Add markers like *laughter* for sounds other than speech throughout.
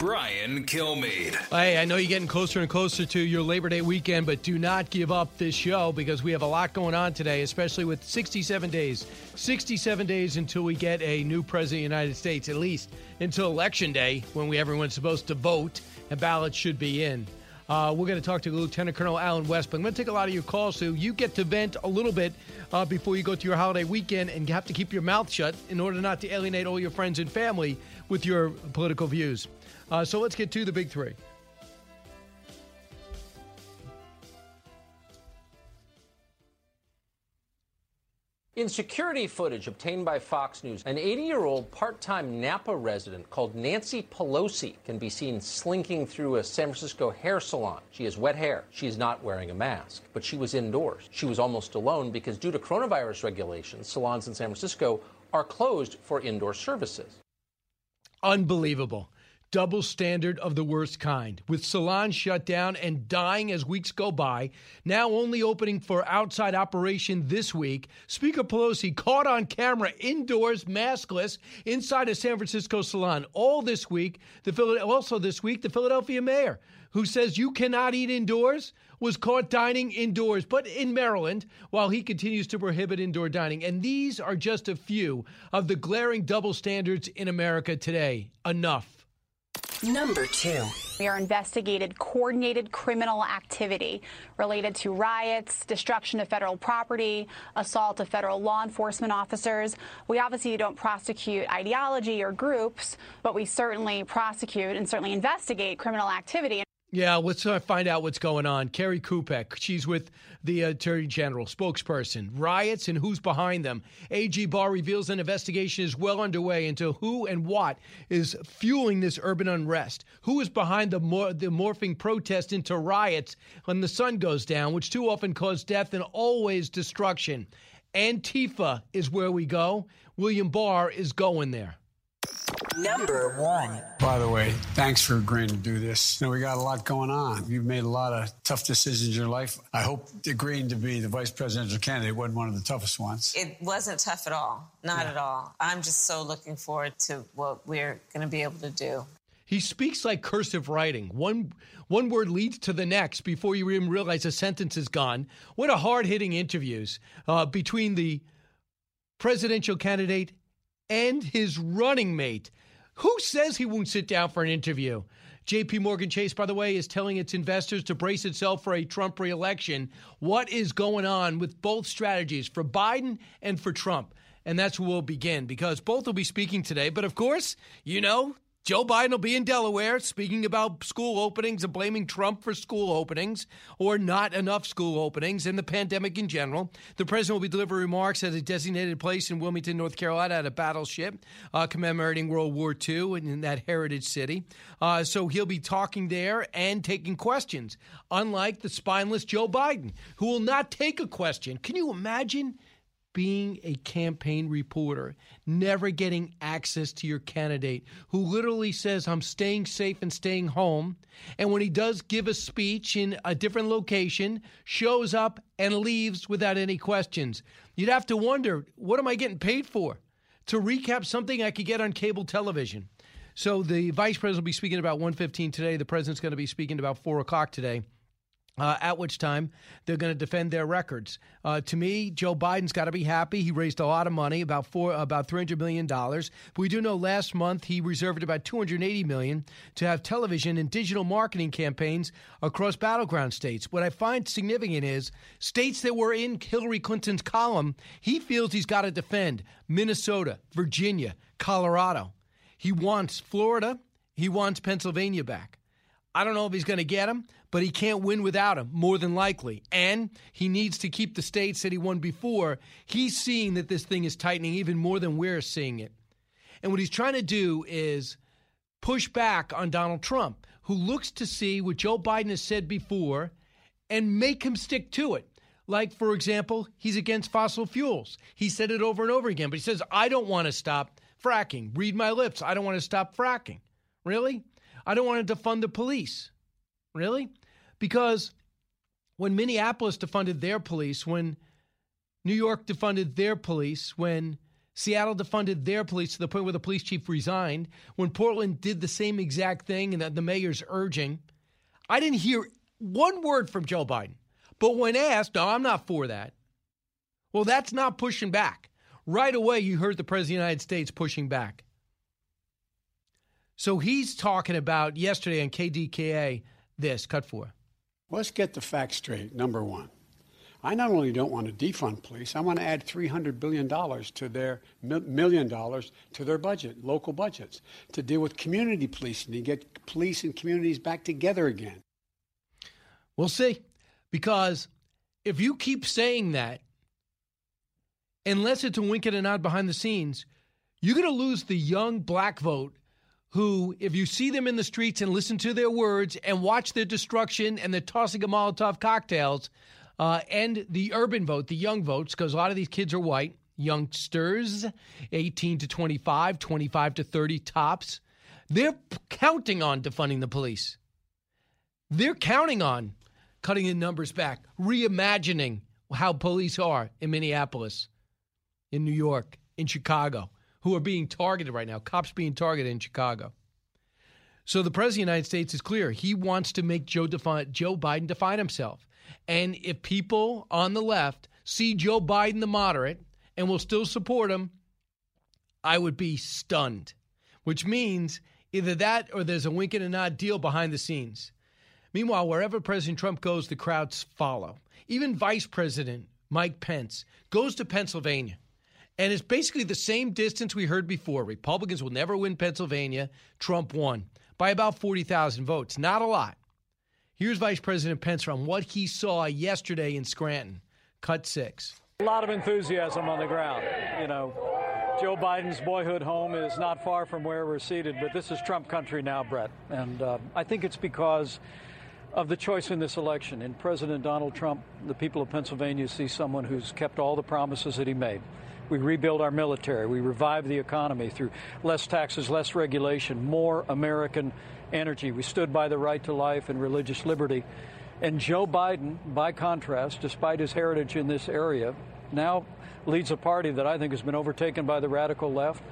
Brian Kilmeade. Hey, I know you're getting closer and closer to your Labor Day weekend, but do not give up this show because we have a lot going on today, especially with 67 days. 67 days until we get a new president of the United States, at least until Election Day when we everyone's supposed to vote and ballots should be in. Uh, we're going to talk to Lieutenant Colonel Allen West, but I'm going to take a lot of your calls so you get to vent a little bit uh, before you go to your holiday weekend and have to keep your mouth shut in order not to alienate all your friends and family with your political views. Uh, so let's get to the big three. In security footage obtained by Fox News, an 80 year old part time Napa resident called Nancy Pelosi can be seen slinking through a San Francisco hair salon. She has wet hair. She is not wearing a mask, but she was indoors. She was almost alone because, due to coronavirus regulations, salons in San Francisco are closed for indoor services. Unbelievable. Double standard of the worst kind. With salons shut down and dying as weeks go by, now only opening for outside operation this week, Speaker Pelosi caught on camera indoors, maskless, inside a San Francisco salon. All this week, the also this week, the Philadelphia mayor, who says you cannot eat indoors, was caught dining indoors, but in Maryland, while he continues to prohibit indoor dining. And these are just a few of the glaring double standards in America today. Enough. Number two. We are investigated coordinated criminal activity related to riots, destruction of federal property, assault of federal law enforcement officers. We obviously don't prosecute ideology or groups, but we certainly prosecute and certainly investigate criminal activity. Yeah, let's uh, find out what's going on. Kerry Kupec, she's with the Attorney General, spokesperson. Riots and who's behind them. AG Barr reveals an investigation is well underway into who and what is fueling this urban unrest. Who is behind the, mor- the morphing protest into riots when the sun goes down, which too often cause death and always destruction. Antifa is where we go. William Barr is going there. Number one. By the way, thanks for agreeing to do this. You know, we got a lot going on. You've made a lot of tough decisions in your life. I hope agreeing to be the vice presidential candidate wasn't one of the toughest ones. It wasn't tough at all. Not yeah. at all. I'm just so looking forward to what we're going to be able to do. He speaks like cursive writing. One one word leads to the next before you even realize a sentence is gone. What a hard hitting interviews uh, between the presidential candidate and his running mate. Who says he won't sit down for an interview? JP Morgan Chase, by the way, is telling its investors to brace itself for a Trump reelection. What is going on with both strategies for Biden and for Trump? And that's where we'll begin because both will be speaking today. But of course, you know, Joe Biden will be in Delaware speaking about school openings and blaming Trump for school openings or not enough school openings and the pandemic in general. The president will be delivering remarks at a designated place in Wilmington, North Carolina, at a battleship uh, commemorating World War II in that heritage city. Uh, so he'll be talking there and taking questions, unlike the spineless Joe Biden, who will not take a question. Can you imagine? Being a campaign reporter, never getting access to your candidate who literally says, I'm staying safe and staying home. And when he does give a speech in a different location, shows up and leaves without any questions. You'd have to wonder, what am I getting paid for? To recap something I could get on cable television. So the vice president will be speaking about 115 today. The president's going to be speaking about 4 o'clock today. Uh, at which time they're going to defend their records. Uh, to me, Joe Biden's got to be happy. He raised a lot of money, about four, about three hundred million dollars. We do know last month he reserved about two hundred eighty million to have television and digital marketing campaigns across battleground states. What I find significant is states that were in Hillary Clinton's column. He feels he's got to defend Minnesota, Virginia, Colorado. He wants Florida. He wants Pennsylvania back. I don't know if he's going to get him, but he can't win without him, more than likely. And he needs to keep the states that he won before. He's seeing that this thing is tightening even more than we're seeing it. And what he's trying to do is push back on Donald Trump, who looks to see what Joe Biden has said before and make him stick to it. Like, for example, he's against fossil fuels. He said it over and over again, but he says, I don't want to stop fracking. Read my lips. I don't want to stop fracking. Really? I don't want to defund the police. Really? Because when Minneapolis defunded their police, when New York defunded their police, when Seattle defunded their police to the point where the police chief resigned, when Portland did the same exact thing and that the mayor's urging, I didn't hear one word from Joe Biden. But when asked, no, I'm not for that. Well, that's not pushing back. Right away, you heard the President of the United States pushing back. So he's talking about yesterday on KDKA this, cut four. Let's get the facts straight. Number one, I not only don't want to defund police, I want to add $300 billion to their million dollars to their budget, local budgets, to deal with community policing, to get police and communities back together again. We'll see. Because if you keep saying that, unless it's a wink and a nod behind the scenes, you're going to lose the young black vote who, if you see them in the streets and listen to their words and watch their destruction and the tossing of Molotov cocktails, uh, and the urban vote, the young votes, because a lot of these kids are white, youngsters, 18 to 25, 25 to 30 tops, they're counting on defunding the police. They're counting on cutting the numbers back, reimagining how police are in Minneapolis, in New York, in Chicago, who are being targeted right now, cops being targeted in Chicago. So the President of the United States is clear. He wants to make Joe, define, Joe Biden define himself. And if people on the left see Joe Biden, the moderate, and will still support him, I would be stunned, which means either that or there's a wink and a nod deal behind the scenes. Meanwhile, wherever President Trump goes, the crowds follow. Even Vice President Mike Pence goes to Pennsylvania. And it's basically the same distance we heard before. Republicans will never win Pennsylvania. Trump won by about 40,000 votes. Not a lot. Here's Vice President Pence from what he saw yesterday in Scranton. Cut six. A lot of enthusiasm on the ground. You know, Joe Biden's boyhood home is not far from where we're seated, but this is Trump country now, Brett. And uh, I think it's because of the choice in this election. In President Donald Trump, the people of Pennsylvania see someone who's kept all the promises that he made. We rebuild our military. We revive the economy through less taxes, less regulation, more American energy. We stood by the right to life and religious liberty. And Joe Biden, by contrast, despite his heritage in this area, now leads a party that I think has been overtaken by the radical left.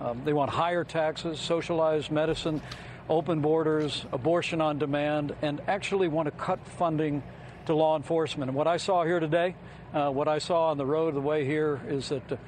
Um, they want higher taxes, socialized medicine, open borders, abortion on demand, and actually want to cut funding to law enforcement. And what I saw here today, uh, what I saw on the road the way here is that.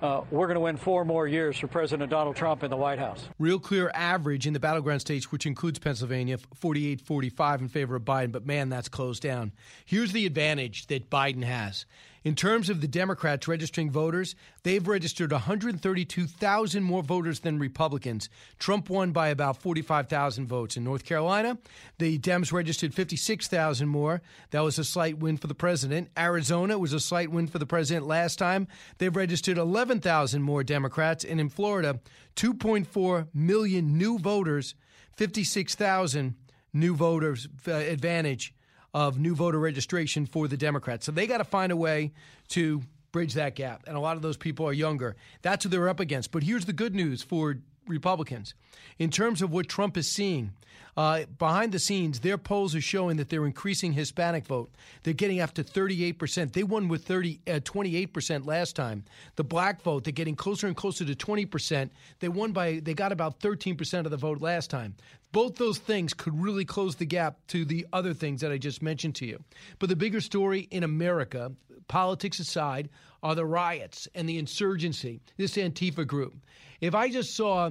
Uh, we're going to win four more years for President Donald Trump in the White House. Real clear average in the battleground states, which includes Pennsylvania, 48 45 in favor of Biden, but man, that's closed down. Here's the advantage that Biden has in terms of the Democrats registering voters, they've registered 132,000 more voters than Republicans. Trump won by about 45,000 votes. In North Carolina, the Dems registered 56,000 more. That was a slight win for the president. Arizona was a slight win for the president last time. They've registered 11,000 more Democrats. And in Florida, 2.4 million new voters, 56,000 new voters uh, advantage of new voter registration for the Democrats. So they got to find a way to bridge that gap. And a lot of those people are younger. That's who they're up against. But here's the good news for Republicans in terms of what Trump is seeing. Uh, behind the scenes, their polls are showing that they're increasing Hispanic vote. They're getting up to 38%. They won with 30, uh, 28% last time. The black vote, they're getting closer and closer to 20%. They won by, they got about 13% of the vote last time. Both those things could really close the gap to the other things that I just mentioned to you. But the bigger story in America, politics aside, are the riots and the insurgency, this Antifa group. If I just saw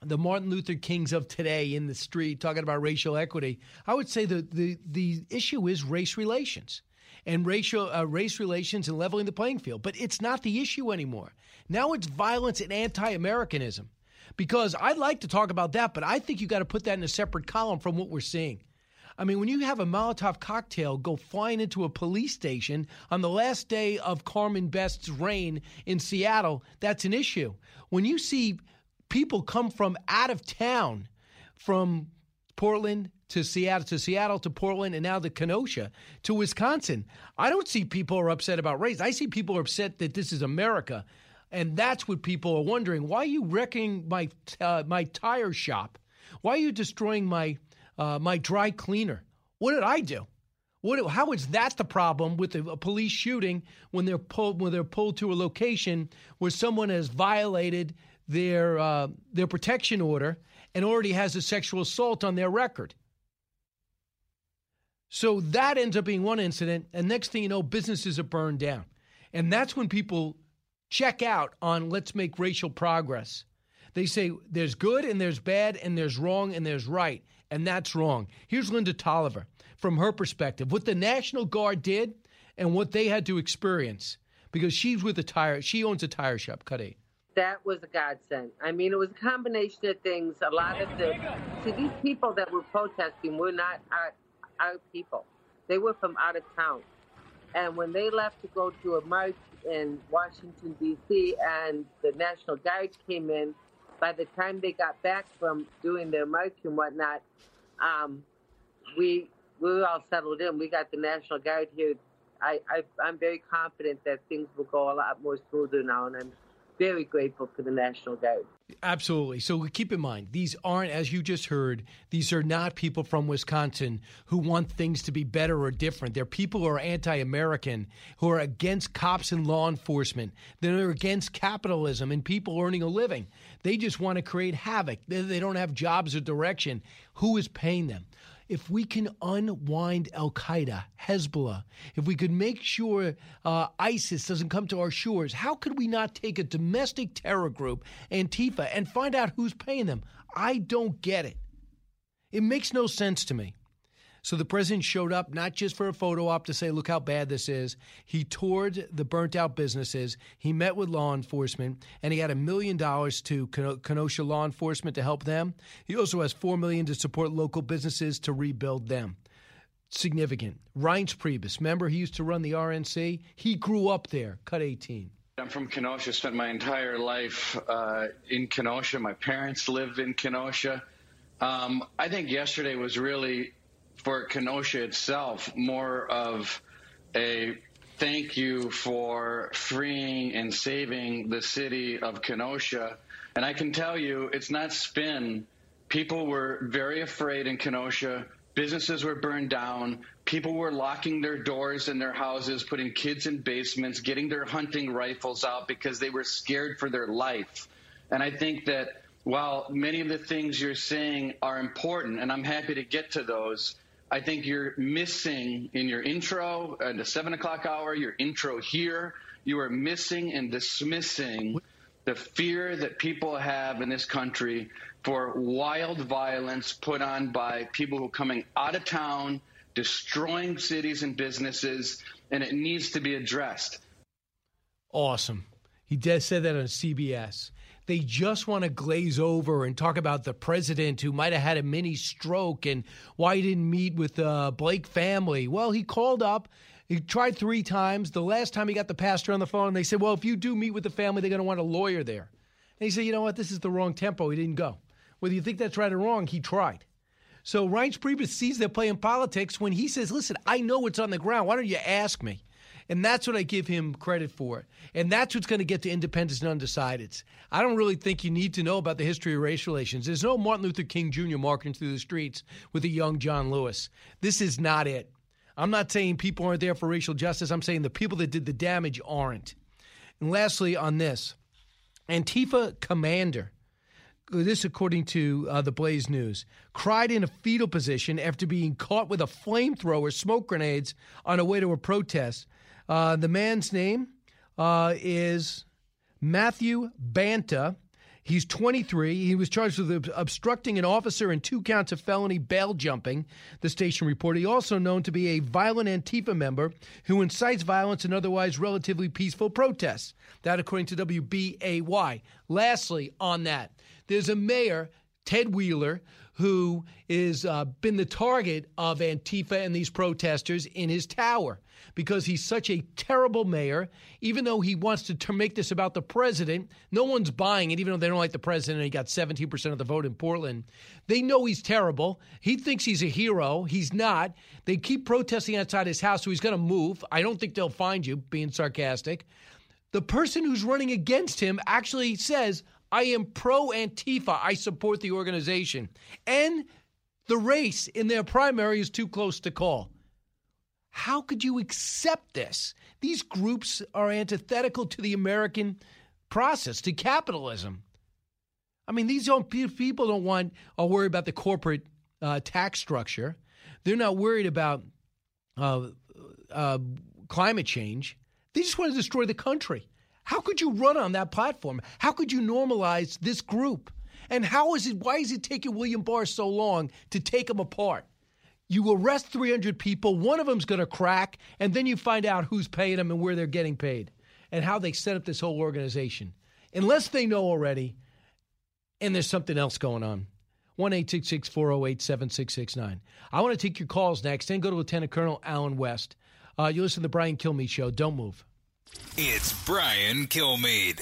the Martin Luther Kings of today in the street talking about racial equity, I would say the the, the issue is race relations and racial uh, race relations and leveling the playing field. But it's not the issue anymore. Now it's violence and anti-Americanism. Because I'd like to talk about that, but I think you got to put that in a separate column from what we're seeing. I mean, when you have a Molotov cocktail go flying into a police station on the last day of Carmen Best's reign in Seattle, that's an issue. When you see people come from out of town, from Portland to Seattle, to Seattle to Portland, and now to Kenosha to Wisconsin. I don't see people are upset about race. I see people are upset that this is America, and that's what people are wondering. Why are you wrecking my uh, my tire shop? Why are you destroying my uh, my dry cleaner? What did I do? What, how is that the problem with a, a police shooting when they're pulled when they're pulled to a location where someone has violated their uh, their protection order and already has a sexual assault on their record? So that ends up being one incident, and next thing you know, businesses are burned down, and that's when people check out on let's make racial progress. They say there's good and there's bad and there's wrong and there's right, and that's wrong. Here's Linda Tolliver from her perspective, what the National Guard did and what they had to experience because she's with a tire, she owns a tire shop, Cut eight. That was a godsend. I mean, it was a combination of things. A lot of the, see, these people that were protesting were not our, our people. They were from out of town. And when they left to go to a march in Washington, D.C., and the National Guard came in, by the time they got back from doing their march and whatnot, um, we we were all settled in. We got the National Guard here. I, I I'm very confident that things will go a lot more smoother now, and I'm very grateful for the National Guard. Absolutely. So keep in mind, these aren't, as you just heard, these are not people from Wisconsin who want things to be better or different. They're people who are anti American, who are against cops and law enforcement, they're against capitalism and people earning a living. They just want to create havoc. They, don't have jobs or direction. Who is paying them? If we can unwind Al Qaeda, Hezbollah, if we could make sure uh, ISIS doesn't come to our shores, how could we not take a domestic terror group, Antifa, and find out who's paying them? I don't get it. It makes no sense to me. So the president showed up not just for a photo op to say, look how bad this is. He toured the burnt out businesses. He met with law enforcement, and he had a million dollars to Kenosha law enforcement to help them. He also has four million to support local businesses to rebuild them. Significant. Reince Priebus, remember he used to run the RNC? He grew up there. Cut 18. I'm from Kenosha. Spent my entire life uh, in Kenosha. My parents lived in Kenosha. Um, I think yesterday was really for Kenosha itself more of a thank you for freeing and saving the city of Kenosha. And I can tell you, it's not spin. People were very afraid in Kenosha. Businesses were burned down. People were locking their doors in their houses, putting kids in basements, getting their hunting rifles out because they were scared for their life. And I think that while many of the things you're saying are important, and I'm happy to get to those, I think you're missing in your intro at the seven o'clock hour, your intro here, you are missing and dismissing the fear that people have in this country for wild violence put on by people who are coming out of town, destroying cities and businesses, and it needs to be addressed. Awesome. He did said that on CBS. They just want to glaze over and talk about the president who might have had a mini stroke and why he didn't meet with the Blake family. Well, he called up. He tried three times. The last time he got the pastor on the phone, they said, Well, if you do meet with the family, they're going to want a lawyer there. And he said, You know what? This is the wrong tempo. He didn't go. Whether you think that's right or wrong, he tried. So Reince Priebus sees they're playing politics when he says, Listen, I know what's on the ground. Why don't you ask me? And that's what I give him credit for. And that's what's going to get to independents and undecideds. I don't really think you need to know about the history of race relations. There's no Martin Luther King Jr. marching through the streets with a young John Lewis. This is not it. I'm not saying people aren't there for racial justice. I'm saying the people that did the damage aren't. And lastly, on this, Antifa commander, this according to uh, the Blaze News, cried in a fetal position after being caught with a flamethrower, smoke grenades on a way to a protest. Uh, the man's name uh, is Matthew Banta. He's 23. He was charged with obstructing an officer and two counts of felony bail jumping, the station reported. He also known to be a violent Antifa member who incites violence in otherwise relatively peaceful protests. That, according to WBAY. Lastly, on that, there's a mayor, Ted Wheeler, who is uh, been the target of Antifa and these protesters in his tower because he's such a terrible mayor. Even though he wants to, to make this about the president, no one's buying it. Even though they don't like the president, he got 17% of the vote in Portland. They know he's terrible. He thinks he's a hero. He's not. They keep protesting outside his house, so he's going to move. I don't think they'll find you, being sarcastic. The person who's running against him actually says, I am pro Antifa. I support the organization. And the race in their primary is too close to call. How could you accept this? These groups are antithetical to the American process, to capitalism. I mean, these don't, people don't want or worry about the corporate uh, tax structure. They're not worried about uh, uh, climate change. They just want to destroy the country. How could you run on that platform? How could you normalize this group? And how is it? Why is it taking William Barr so long to take them apart? You arrest 300 people, one of them's going to crack, and then you find out who's paying them and where they're getting paid and how they set up this whole organization. Unless they know already, and there's something else going on. 1 408 7669. I want to take your calls next, then go to Lieutenant Colonel Allen West. Uh, you listen to the Brian Kilmeade Show. Don't move. It's Brian Kilmeade.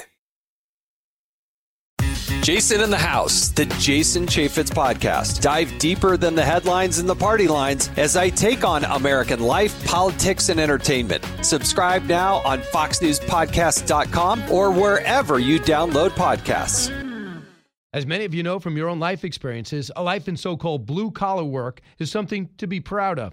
Jason in the House, the Jason Chaffetz podcast. Dive deeper than the headlines and the party lines as I take on American life, politics, and entertainment. Subscribe now on FoxNewsPodcast.com or wherever you download podcasts. As many of you know from your own life experiences, a life in so called blue collar work is something to be proud of.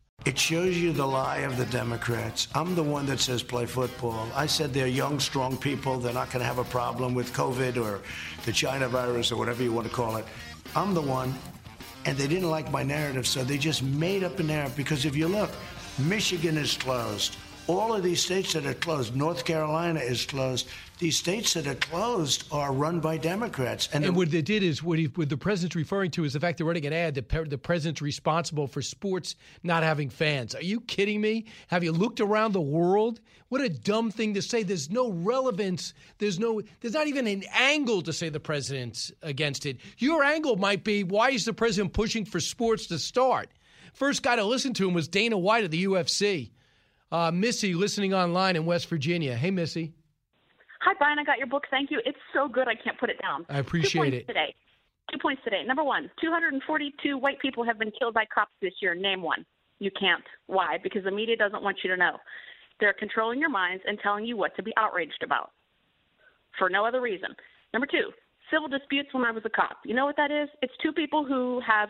It shows you the lie of the Democrats. I'm the one that says play football. I said they're young, strong people. They're not going to have a problem with COVID or the China virus or whatever you want to call it. I'm the one, and they didn't like my narrative, so they just made up a narrative. Because if you look, Michigan is closed. All of these states that are closed, North Carolina is closed. These states that are closed are run by Democrats. And, and what they did is what, he, what the president's referring to is the fact they're running an ad that the president's responsible for sports not having fans. Are you kidding me? Have you looked around the world? What a dumb thing to say. There's no relevance. There's no. There's not even an angle to say the president's against it. Your angle might be why is the president pushing for sports to start? First guy to listen to him was Dana White of the UFC. Uh, Missy, listening online in West Virginia. Hey, Missy. Hi, Brian. I got your book. Thank you. It's so good. I can't put it down. I appreciate it. Today. Two points today. Number one, 242 white people have been killed by cops this year. Name one. You can't. Why? Because the media doesn't want you to know. They're controlling your minds and telling you what to be outraged about for no other reason. Number two, civil disputes when I was a cop. You know what that is? It's two people who have.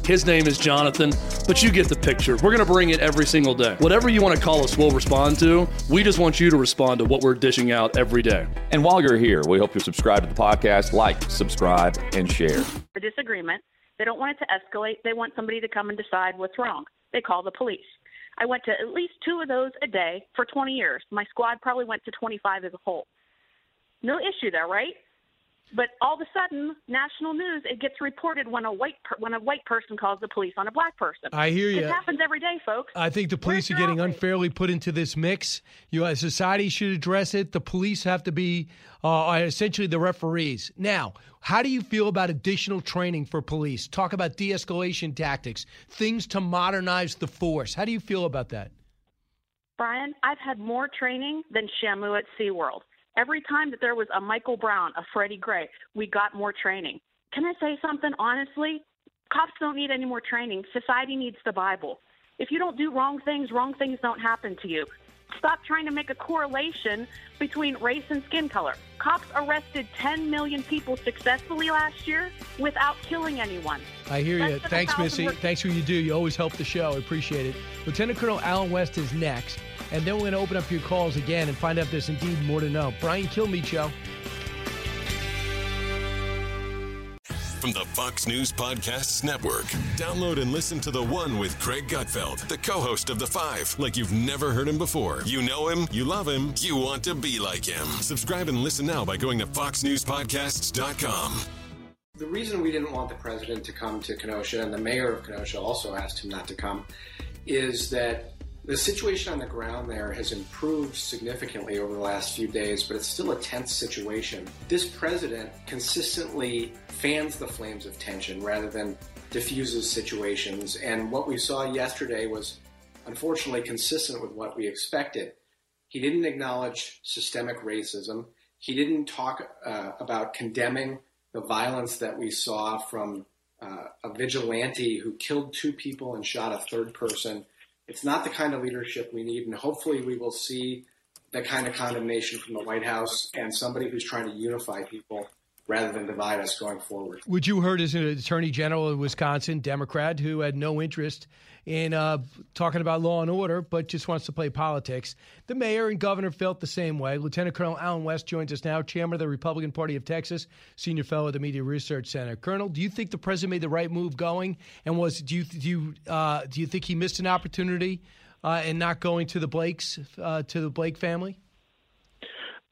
His name is Jonathan, but you get the picture. We're going to bring it every single day. Whatever you want to call us, we'll respond to. We just want you to respond to what we're dishing out every day. And while you're here, we hope you subscribe to the podcast, like, subscribe, and share. A disagreement. They don't want it to escalate. They want somebody to come and decide what's wrong. They call the police. I went to at least two of those a day for 20 years. My squad probably went to 25 as a whole. No issue there, right? But all of a sudden, national news, it gets reported when a white per- when a white person calls the police on a black person. I hear you. It happens every day, folks. I think the police are getting unfairly put into this mix. You know, society should address it. The police have to be uh, essentially the referees. Now, how do you feel about additional training for police? Talk about de-escalation tactics, things to modernize the force. How do you feel about that? Brian, I've had more training than Shamu at SeaWorld. Every time that there was a Michael Brown, a Freddie Gray, we got more training. Can I say something honestly? Cops don't need any more training. Society needs the Bible. If you don't do wrong things, wrong things don't happen to you. Stop trying to make a correlation between race and skin color. Cops arrested 10 million people successfully last year without killing anyone. I hear you. Less Thanks, Missy. Thanks for what you do. You always help the show. I appreciate it. Lieutenant Colonel Allen West is next, and then we're going to open up your calls again and find out if there's indeed more to know. Brian Kilmeade Show. From the Fox News Podcasts Network. Download and listen to The One with Greg Gutfeld, the co host of The Five, like you've never heard him before. You know him, you love him, you want to be like him. Subscribe and listen now by going to FoxNewsPodcasts.com. The reason we didn't want the president to come to Kenosha, and the mayor of Kenosha also asked him not to come, is that the situation on the ground there has improved significantly over the last few days, but it's still a tense situation. This president consistently fans the flames of tension rather than diffuses situations, and what we saw yesterday was unfortunately consistent with what we expected. He didn't acknowledge systemic racism. He didn't talk uh, about condemning the violence that we saw from uh, a vigilante who killed two people and shot a third person. It's not the kind of leadership we need, and hopefully, we will see the kind of condemnation from the White House and somebody who's trying to unify people rather than divide us going forward. Would you heard as an attorney general of Wisconsin, Democrat, who had no interest in uh, talking about law and order, but just wants to play politics. The mayor and governor felt the same way. Lieutenant Colonel Allen West joins us now, chairman of the Republican Party of Texas, senior fellow at the Media Research Center. Colonel, do you think the president made the right move going? And was do you do you uh, do you think he missed an opportunity uh, in not going to the Blakes uh, to the Blake family?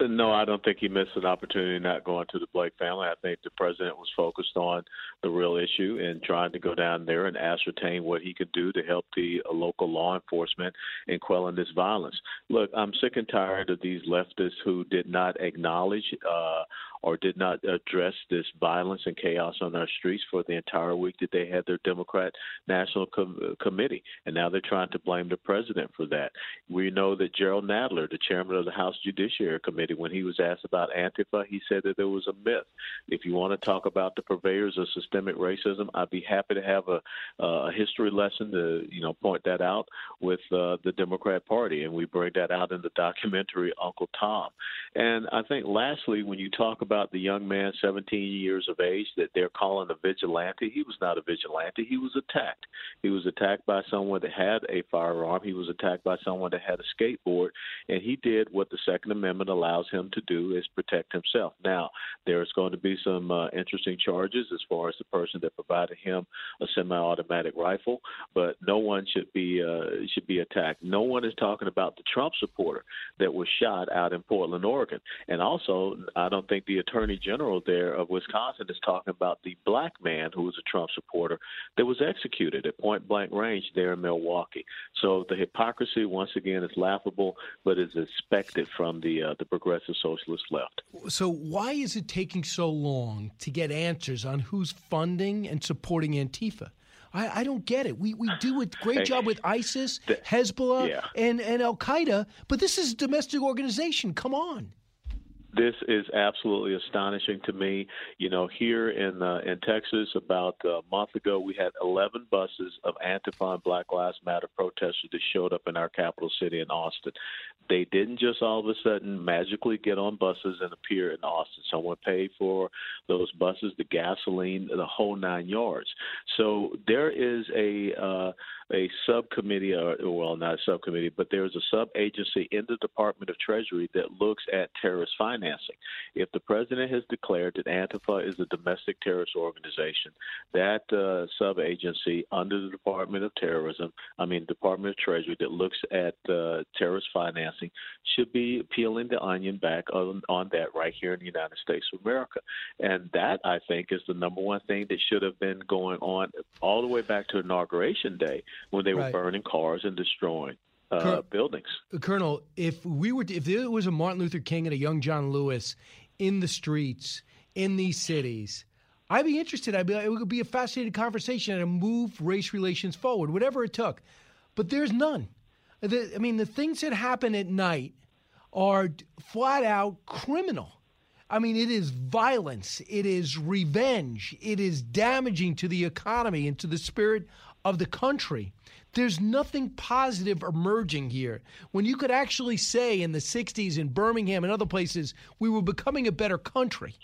No, I don't think he missed an opportunity not going to the Blake family. I think the president was focused on the real issue and trying to go down there and ascertain what he could do to help the uh, local law enforcement in quelling this violence. Look, I'm sick and tired of these leftists who did not acknowledge uh, or did not address this violence and chaos on our streets for the entire week that they had their Democrat National Com- Committee. And now they're trying to blame the president for that. We know that Jerrold Nadler, the chairman of the House Judiciary Committee, when he was asked about Antifa, he said that there was a myth. If you want to talk about the purveyors of systemic racism, I'd be happy to have a, a history lesson to, you know, point that out with uh, the Democrat Party. And we bring that out in the documentary Uncle Tom. And I think lastly, when you talk the young man, 17 years of age, that they're calling a vigilante, he was not a vigilante. He was attacked. He was attacked by someone that had a firearm. He was attacked by someone that had a skateboard. And he did what the Second Amendment allows him to do is protect himself. Now, there's going to be some uh, interesting charges as far as the person that provided him a semi-automatic rifle, but no one should be uh, should be attacked. No one is talking about the Trump supporter that was shot out in Portland, Oregon, and also I don't think the Attorney General there of Wisconsin is talking about the black man who was a Trump supporter that was executed at point blank range there in Milwaukee. So the hypocrisy once again is laughable, but is expected from the uh, the progressive socialist left. So why is it taking so long to get answers on who's funding and supporting Antifa? I, I don't get it. We we do a great job with ISIS, the- Hezbollah, yeah. and, and Al Qaeda, but this is a domestic organization. Come on. This is absolutely astonishing to me. You know, here in uh, in Texas, about a month ago, we had 11 buses of Antifa and Black Lives Matter protesters that showed up in our capital city in Austin. They didn't just all of a sudden magically get on buses and appear in Austin. Someone paid for those buses, the gasoline, the whole nine yards. So there is a uh, a subcommittee, or well, not a subcommittee, but there's a sub agency in the Department of Treasury that looks at terrorist financing. If the president has declared that Antifa is a domestic terrorist organization, that uh, sub agency under the Department of Terrorism, I mean Department of Treasury, that looks at uh, terrorist financing, should be peeling the onion back on, on that right here in the United States of America, and that I think is the number one thing that should have been going on all the way back to inauguration day when they Right. were burning cars and destroying uh, Col- buildings. Colonel, if we were, to, if there was a Martin Luther King and a young John Lewis in the streets in these cities, I'd be interested. I'd be, it would be a fascinating conversation and move race relations forward, whatever it took. But there's none. The, I mean, the things that happen at night are flat out criminal. I mean, it is violence, it is revenge, it is damaging to the economy and to the spirit of the country. There's nothing positive emerging here. When you could actually say in the 60s in Birmingham and other places, we were becoming a better country.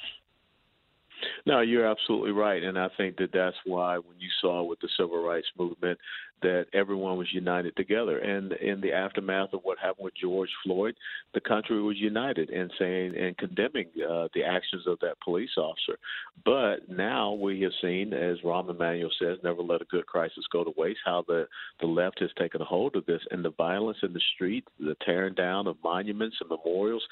No, you're absolutely right, and I think that that's why when you saw with the civil rights movement that everyone was united together, and in the aftermath of what happened with George Floyd, the country was united in saying and condemning uh, the actions of that police officer. But now we have seen, as Rahm Emanuel says, never let a good crisis go to waste. How the the left has taken a hold of this, and the violence in the street, the tearing down of monuments and memorials.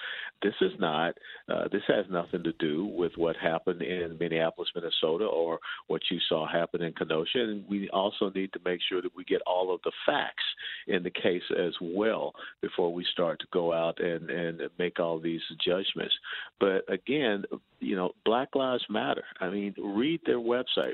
This is not. Uh, this has nothing to do with what happened in Minneapolis, Minnesota, or what you saw happen in Kenosha. And we also need to make sure that we get all of the facts in the case as well before we start to go out and and make all these judgments. But again, you know, Black Lives Matter. I mean, read their website,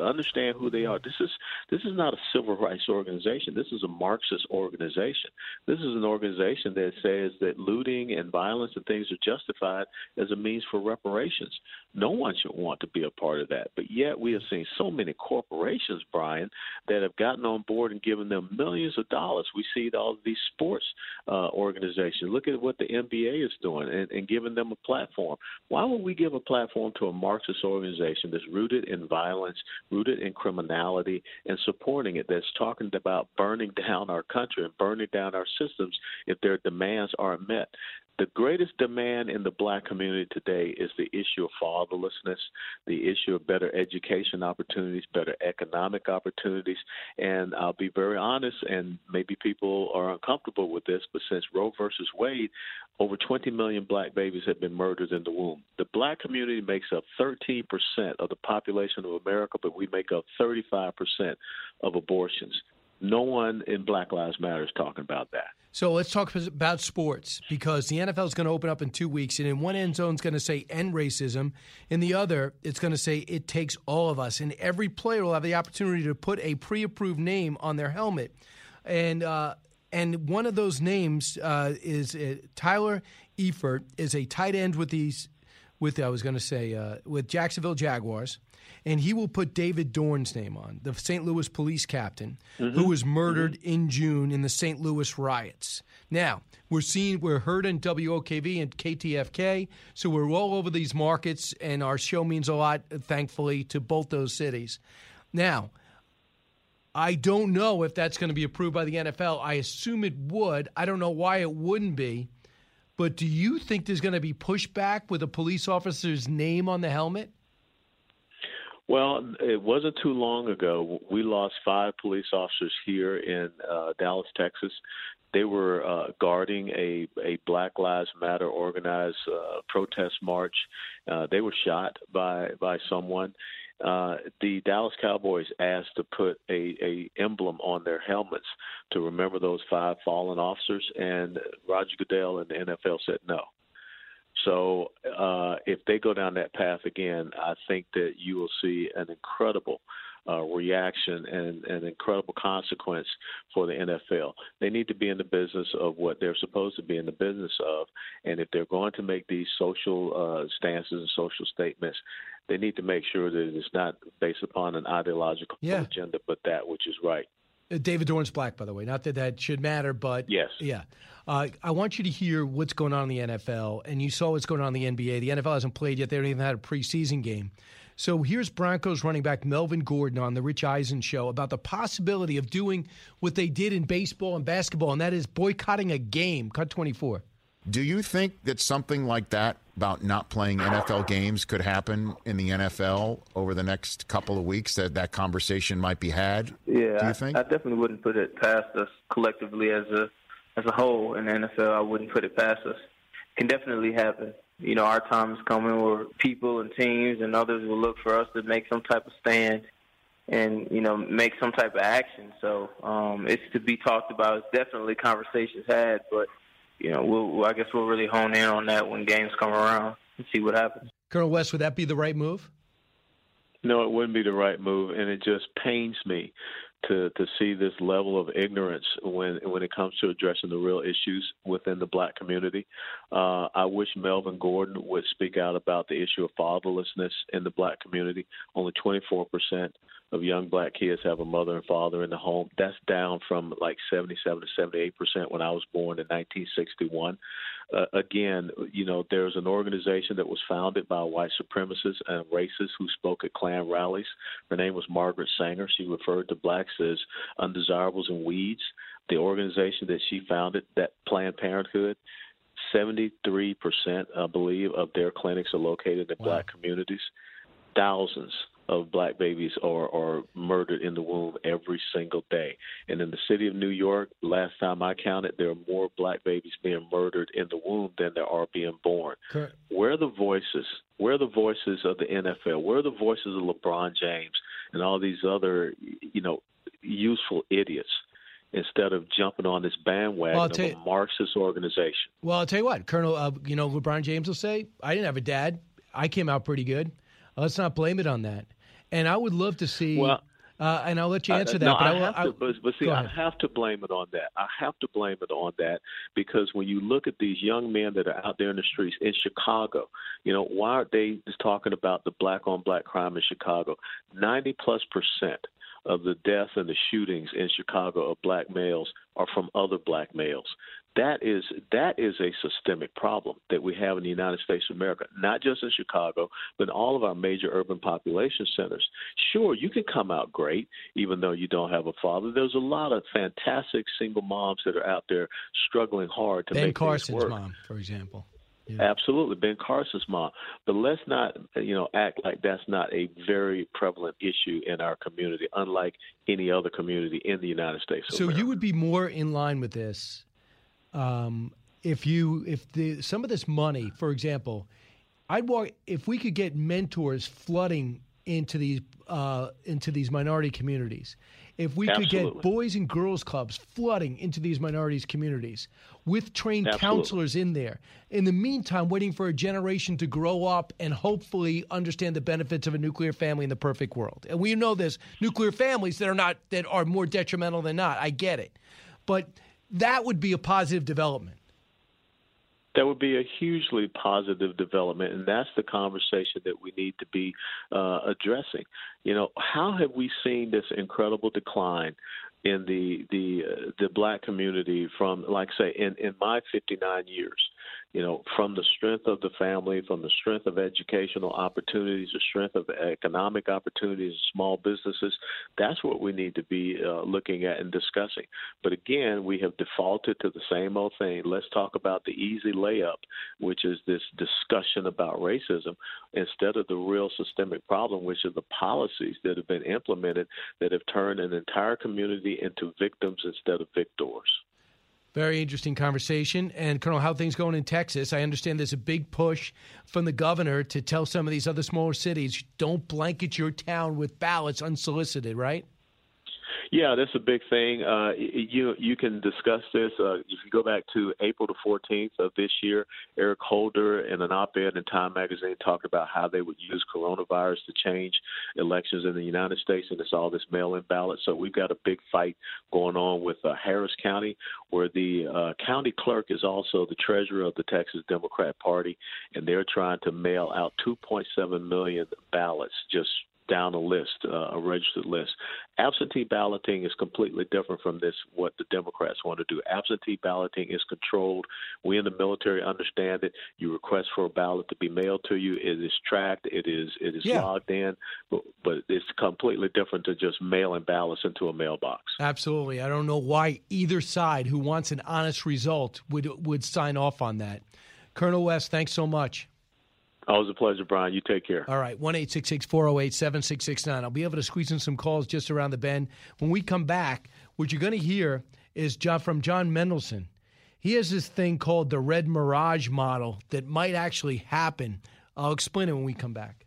understand who they are. This is this is not a civil rights organization. This is a Marxist organization. This is an organization that says that looting and violence and things are justified as a means for reparations. No one should want to be a part of that. But yet we have seen so many corporations, Brian, that have gotten on board and given them millions of dollars. We see all these sports uh, organizations. Look at what the NBA is doing and, and giving them a platform. Why would we give a platform to a Marxist organization that's rooted in violence, rooted in criminality, and supporting it, that's talking about burning *laughs* down our country and burning down our systems if their demands aren't met? The greatest demand in the black community today is the issue of the issue of better education opportunities, better economic opportunities. And I'll be very honest, and maybe people are uncomfortable with this, but since Roe versus Wade, over 20 million black babies have been murdered in the womb. The black community makes up 13% of the population of America, but we make up 35% of abortions. No one in Black Lives Matter is talking about that. So let's talk about sports because the NFL is going to open up in two weeks, and in one end zone is going to say end racism, in the other it's going to say it takes all of us, and every player will have the opportunity to put a pre-approved name on their helmet, and uh, and one of those names uh, is uh, Tyler Eifert is a tight end with these with I was going to say uh, with Jacksonville Jaguars, and he will put David Dorn's name on the St. Louis police captain mm-hmm. who was mm-hmm. murdered in June in the St. Louis riots. Now we're seeing we're heard in WOKV and KTFK, so we're all over these markets, and our show means a lot, thankfully, to both those cities. Now. I don't know if that's going to be approved by the NFL. I assume it would. I don't know why it wouldn't be. But do you think there's going to be pushback with a police officer's name on the helmet? Well, it wasn't too long ago. We lost five police officers here in uh, Dallas, Texas. They were uh, guarding a, a Black Lives Matter organized uh, protest march. Uh, they were shot by by someone. Uh, the Dallas Cowboys asked to put a, a emblem on their helmets to remember those five fallen officers, and Roger Goodell and the NFL said no. So uh, if they go down that path again, I think that you will see an incredible uh, reaction and an incredible consequence for the NFL. They need to be in the business of what they're supposed to be in the business of, and if they're going to make these social uh, stances and social statements, they need to make sure that it's not based upon an ideological Yeah. agenda, but that which is right. Uh, David Dorn's black, by the way. Not that that should matter, but Yes. yeah. Uh, I want you to hear what's going on in the NFL, and you saw what's going on in the NBA. The NFL hasn't played yet; they don't even had a preseason game. So here's Broncos running back Melvin Gordon on the Rich Eisen show about the possibility of doing what they did in baseball and basketball, and that is boycotting a game. Cut 24. Do you think that something like that about not playing NFL games could happen in the NFL over the next couple of weeks? That that conversation might be had. Yeah, Do you I- I, definitely wouldn't put it past us collectively as a as a whole in the NFL. I wouldn't put it past us. It can definitely happen. You know, our time is coming where people and teams and others will look for us to make some type of stand and you know make some type of action. So um, it's to be talked about. It's definitely conversations had, but you know, we'll, I guess we'll really hone in on that when games come around and see what happens. Colonel West, would that be the right move? No, it wouldn't be the right move, and it just pains me to to see this level of ignorance when when it comes to addressing the real issues within the black community. Uh, I wish Melvin Gordon would speak out about the issue of fatherlessness in the black community. Only 24 percent of young black kids have a mother and father in the home. That's down from like 77 to 78 percent when I was born in 1961. Uh, again, you know, there's an organization that was founded by white supremacists and racists who spoke at Klan rallies. Her name was Margaret Sanger. She referred to blacks as undesirables and weeds. The organization that she founded, that Planned Parenthood, 73%, I believe, of their clinics are located in black communities. Thousands of black babies are, are murdered in the womb every single day. And in the city of New York, last time I counted, there are more black babies being murdered in the womb than there are being born. Correct. Where are the voices? Where are the voices of the NFL? Where are the voices of LeBron James and all these other, you know, useful idiots? Instead of jumping on this bandwagon Well, of a Marxist organization. Well, I'll tell you what, Colonel, uh, you know, LeBron James will say, I didn't have a dad. I came out pretty good. Let's not blame it on that. And I would love to see, Well, uh, and I'll let you Uh, answer that. no, but I I, will- have I- to, but, but see, I have to blame it on that. I have to blame it on that because when you look at these young men that are out there in the streets in Chicago, you know, why aren't they just talking about the black on black crime in Chicago? Ninety plus percent of the deaths and the shootings in Chicago of black males are from other black males. That is that is a systemic problem that we have in the United States of America, not just in Chicago, but in all of our major urban population centers. Sure, you can come out great even though you don't have a father. There's a lot of fantastic single moms that are out there struggling hard to Ben make things Carson's work. mom, for example. Absolutely, Ben Carson's mom. But let's not, you know, act like that's not a very prevalent issue in our community, unlike any other community in the United States. So America. you would be more in line with this um, if you if the some of this money, for example, I'd walk if we could get mentors flooding into these uh, into these minority communities. If we could get boys and girls clubs flooding into these minorities communities with trained Absolutely. counselors in there. In the meantime, waiting for a generation to grow up and hopefully understand the benefits of a nuclear family in the perfect world. And we know there's nuclear families that are not that are more detrimental than not. I get it. But that would be a positive development. That would be a hugely positive development, and that's the conversation that we need to be uh, addressing. You know, how have we seen this incredible decline in the the uh, the black community from, like, say, in in my 59 years? You know, from the strength of the family, from the strength of educational opportunities, the strength of economic opportunities, small businesses. That's what we need to be uh, looking at and discussing. But again, we have defaulted to the same old thing. Let's talk about the easy layup, which is this discussion about racism, instead of the real systemic problem, which are the policies that have been implemented that have turned an entire community into victims instead of victors. Very interesting conversation. And Colonel, how things going in Texas? I understand there's a big push from the governor to tell some of these other smaller cities don't blanket your town with ballots unsolicited, right? Yeah, that's a big thing. Uh, you you can discuss this uh, if you go back to April the 14th of this year. Eric Holder, in an op-ed in Time Magazine, talked about how they would use coronavirus to change elections in the United States, and it's all this mail-in ballot. So we've got a big fight going on with uh, Harris County, where the uh, county clerk is also the treasurer of the Texas Democrat Party, and they're trying to mail out 2.7 million ballots just down a list, uh, a registered list. Absentee balloting is completely different from this. What the Democrats want to do. Absentee balloting is controlled. We in the military understand it. You request for a ballot to be mailed to you. It is tracked. It is it is Yeah. logged in. But, but it's completely different to just mailing ballots into a mailbox. Absolutely. I don't know why either side who wants an honest result would would sign off on that. Colonel West, thanks so much. Always a pleasure, Brian. You take care. All right, 1 408 7669. I'll be able to squeeze in some calls just around the bend. When we come back, what you're going to hear is John, from John Mendelson. He has this thing called the Red Mirage model that might actually happen. I'll explain it when we come back.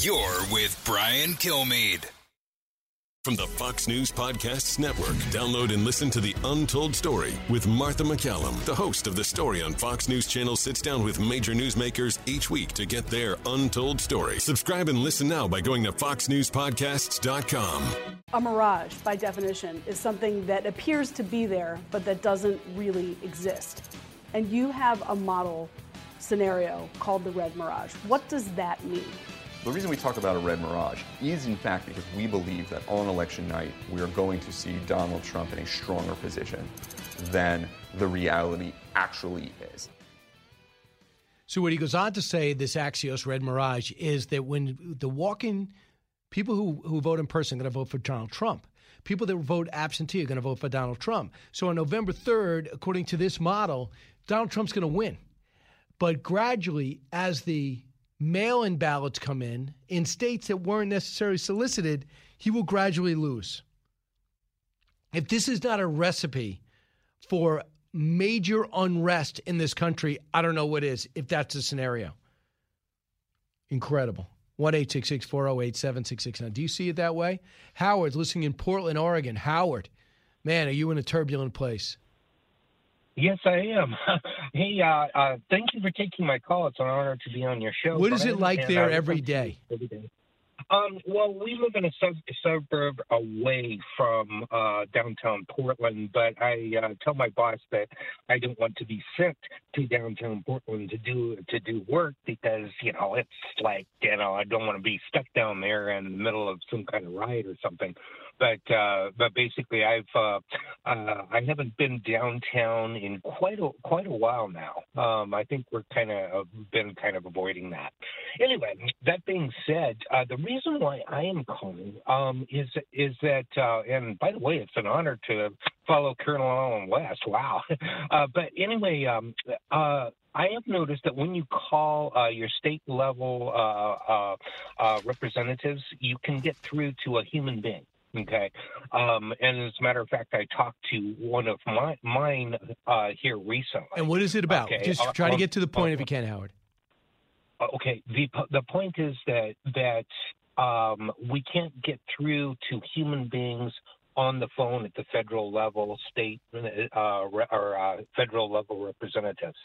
You're with Brian Kilmeade. From the Fox News Podcasts Network, download and listen to The Untold Story with Martha MacCallum. The host of The Story on Fox News Channel sits down with major newsmakers each week to get their untold story. Subscribe and listen now by going to foxnewspodcasts.com. A mirage, by definition, is something that appears to be there, but that doesn't really exist. And you have a model scenario called the red mirage. What does that mean? The reason we talk about a red mirage is, in fact, because we believe that on election night, we are going to see Donald Trump in a stronger position than the reality actually is. So what he goes on to say, this Axios Red Mirage, is that when the walk-in people who, who vote in person are going to vote for Donald Trump. People that vote absentee are going to vote for Donald Trump. So on November 3rd, according to this model, Donald Trump's going to win. But gradually, as the mail-in ballots come in in states that weren't necessarily solicited, he will gradually lose. If this is not a recipe for major unrest in this country, I don't know what is, if that's the scenario. Incredible. 1 408 7669. Do you see it that way? Howard's listening in Portland, Oregon. Howard, man, are you in a turbulent place? Yes, I am. *laughs* hey, uh, uh, thank you for taking my call. It's an honor to be on your show. What is it like there every day? every day. Um, well, we live in a sub- suburb away from uh, downtown Portland, but I uh, tell my boss that I don't want to be sent to downtown Portland to do to do work because you know it's like you know I don't want to be stuck down there in the middle of some kind of riot or something. But uh, but basically, I've uh, uh, I haven't been downtown in quite a quite a while now. Um, I think we're kind of been kind of avoiding that. Anyway, that being said, uh, the reason why I am calling um, is is that, uh, and by the way, it's an honor to follow Colonel Allen West. Wow. *laughs* Uh, but anyway, um, uh, I have noticed that when you call uh, your state level uh, uh, uh, representatives, you can get through to a human being. Okay, um, and as a matter of fact, I talked to one of my, mine uh, here recently. And what is it about? Okay, Just uh, try to uh, get to the point uh, if you can, Howard. Uh, Okay. The the point is that that um, we can't get through to human beings on the phone at the federal level, state uh, re- or uh, federal level representatives,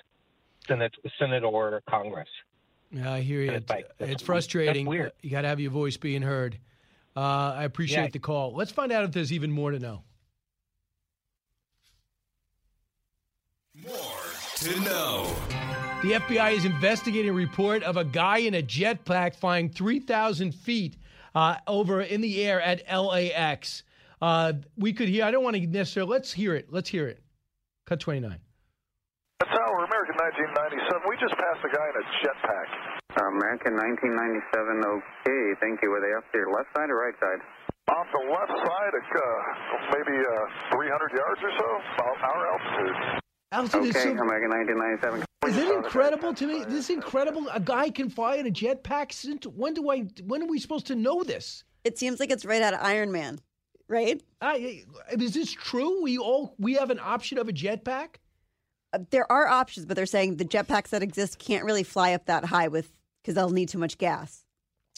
Senate, Senate or Congress. Yeah, I hear you. It's it's frustrating. You got to have your voice being heard. Uh, I appreciate Yeah. the call. Let's find out if there's even more to know. More to know. The FBI is investigating a report of a guy in a jetpack flying 3,000 feet uh, over in the air at LAX. Uh, we could hear, I don't want to necessarily, let's hear it. Let's hear it. Cut 29. Tower, American 1997. We just passed a guy in a jetpack. American 1997, okay, thank you. Were they up to your left side or right side? Off the left side, uh, maybe uh, 300 yards or so, about our altitude. Altitude is okay, so- American 1997. Is it incredible to me? This is incredible. A guy can fly in a jetpack. Since when do I? When are we supposed to know this? It seems like it's right out of Iron Man, right? I, is this true? We all we have an option of a jetpack. Uh, there are options, but they're saying the jetpacks that exist can't really fly up that high with because they'll need too much gas.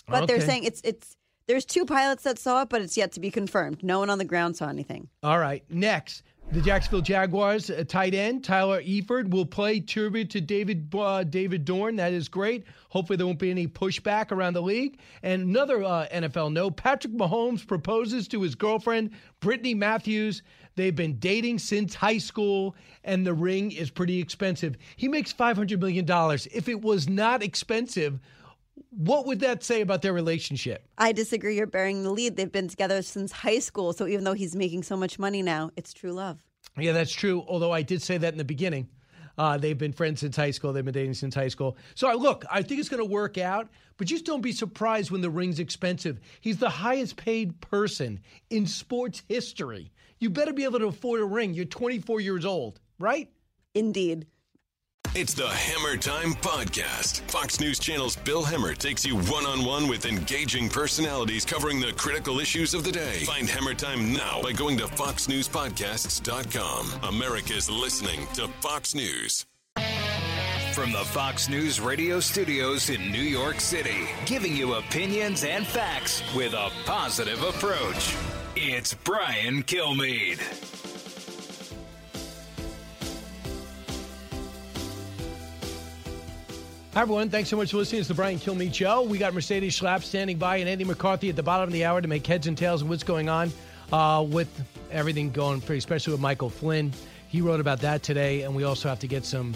But they're saying it's it's there's two pilots that saw it, but it's yet to be confirmed. No one on the ground saw anything. All right. Next, the Jacksonville Jaguars uh, tight end Tyler Eifert will play tribute to David uh, David Dorn. That is great. Hopefully, there won't be any pushback around the league. And another uh, NFL note: Patrick Mahomes proposes to his girlfriend Brittany Matthews. They've been dating since high school, and the ring is pretty expensive. He makes five hundred million dollars. If it was not expensive. What would that say about their relationship? I disagree. You're bearing the lead. They've been together since high school. So even though he's making so much money now, it's true love. Yeah, that's true. Although I did say that in the beginning. Uh, they've been friends since high school. They've been dating since high school. So I look, I think it's going to work out. But just don't be surprised when the ring's expensive. He's the highest paid person in sports history. You better be able to afford a ring. You're 24 years old, right? Indeed. It's the Hemmer Time Podcast. Fox News Channel's Bill Hemmer takes you one on one with engaging personalities covering the critical issues of the day. Find Hemmer Time now by going to FoxNewsPodcasts.com. America's listening to Fox News. From the Fox News radio studios in New York City, giving you opinions and facts with a positive approach. It's Brian Kilmeade. Hi, everyone. Thanks so much for listening. It's the Brian Kilmeade Show. We got Mercedes Schlapp standing by and Andy McCarthy at the bottom of the hour to make heads and tails of what's going on uh, with everything going, especially with Michael Flynn. He wrote about that today, and we also have to get some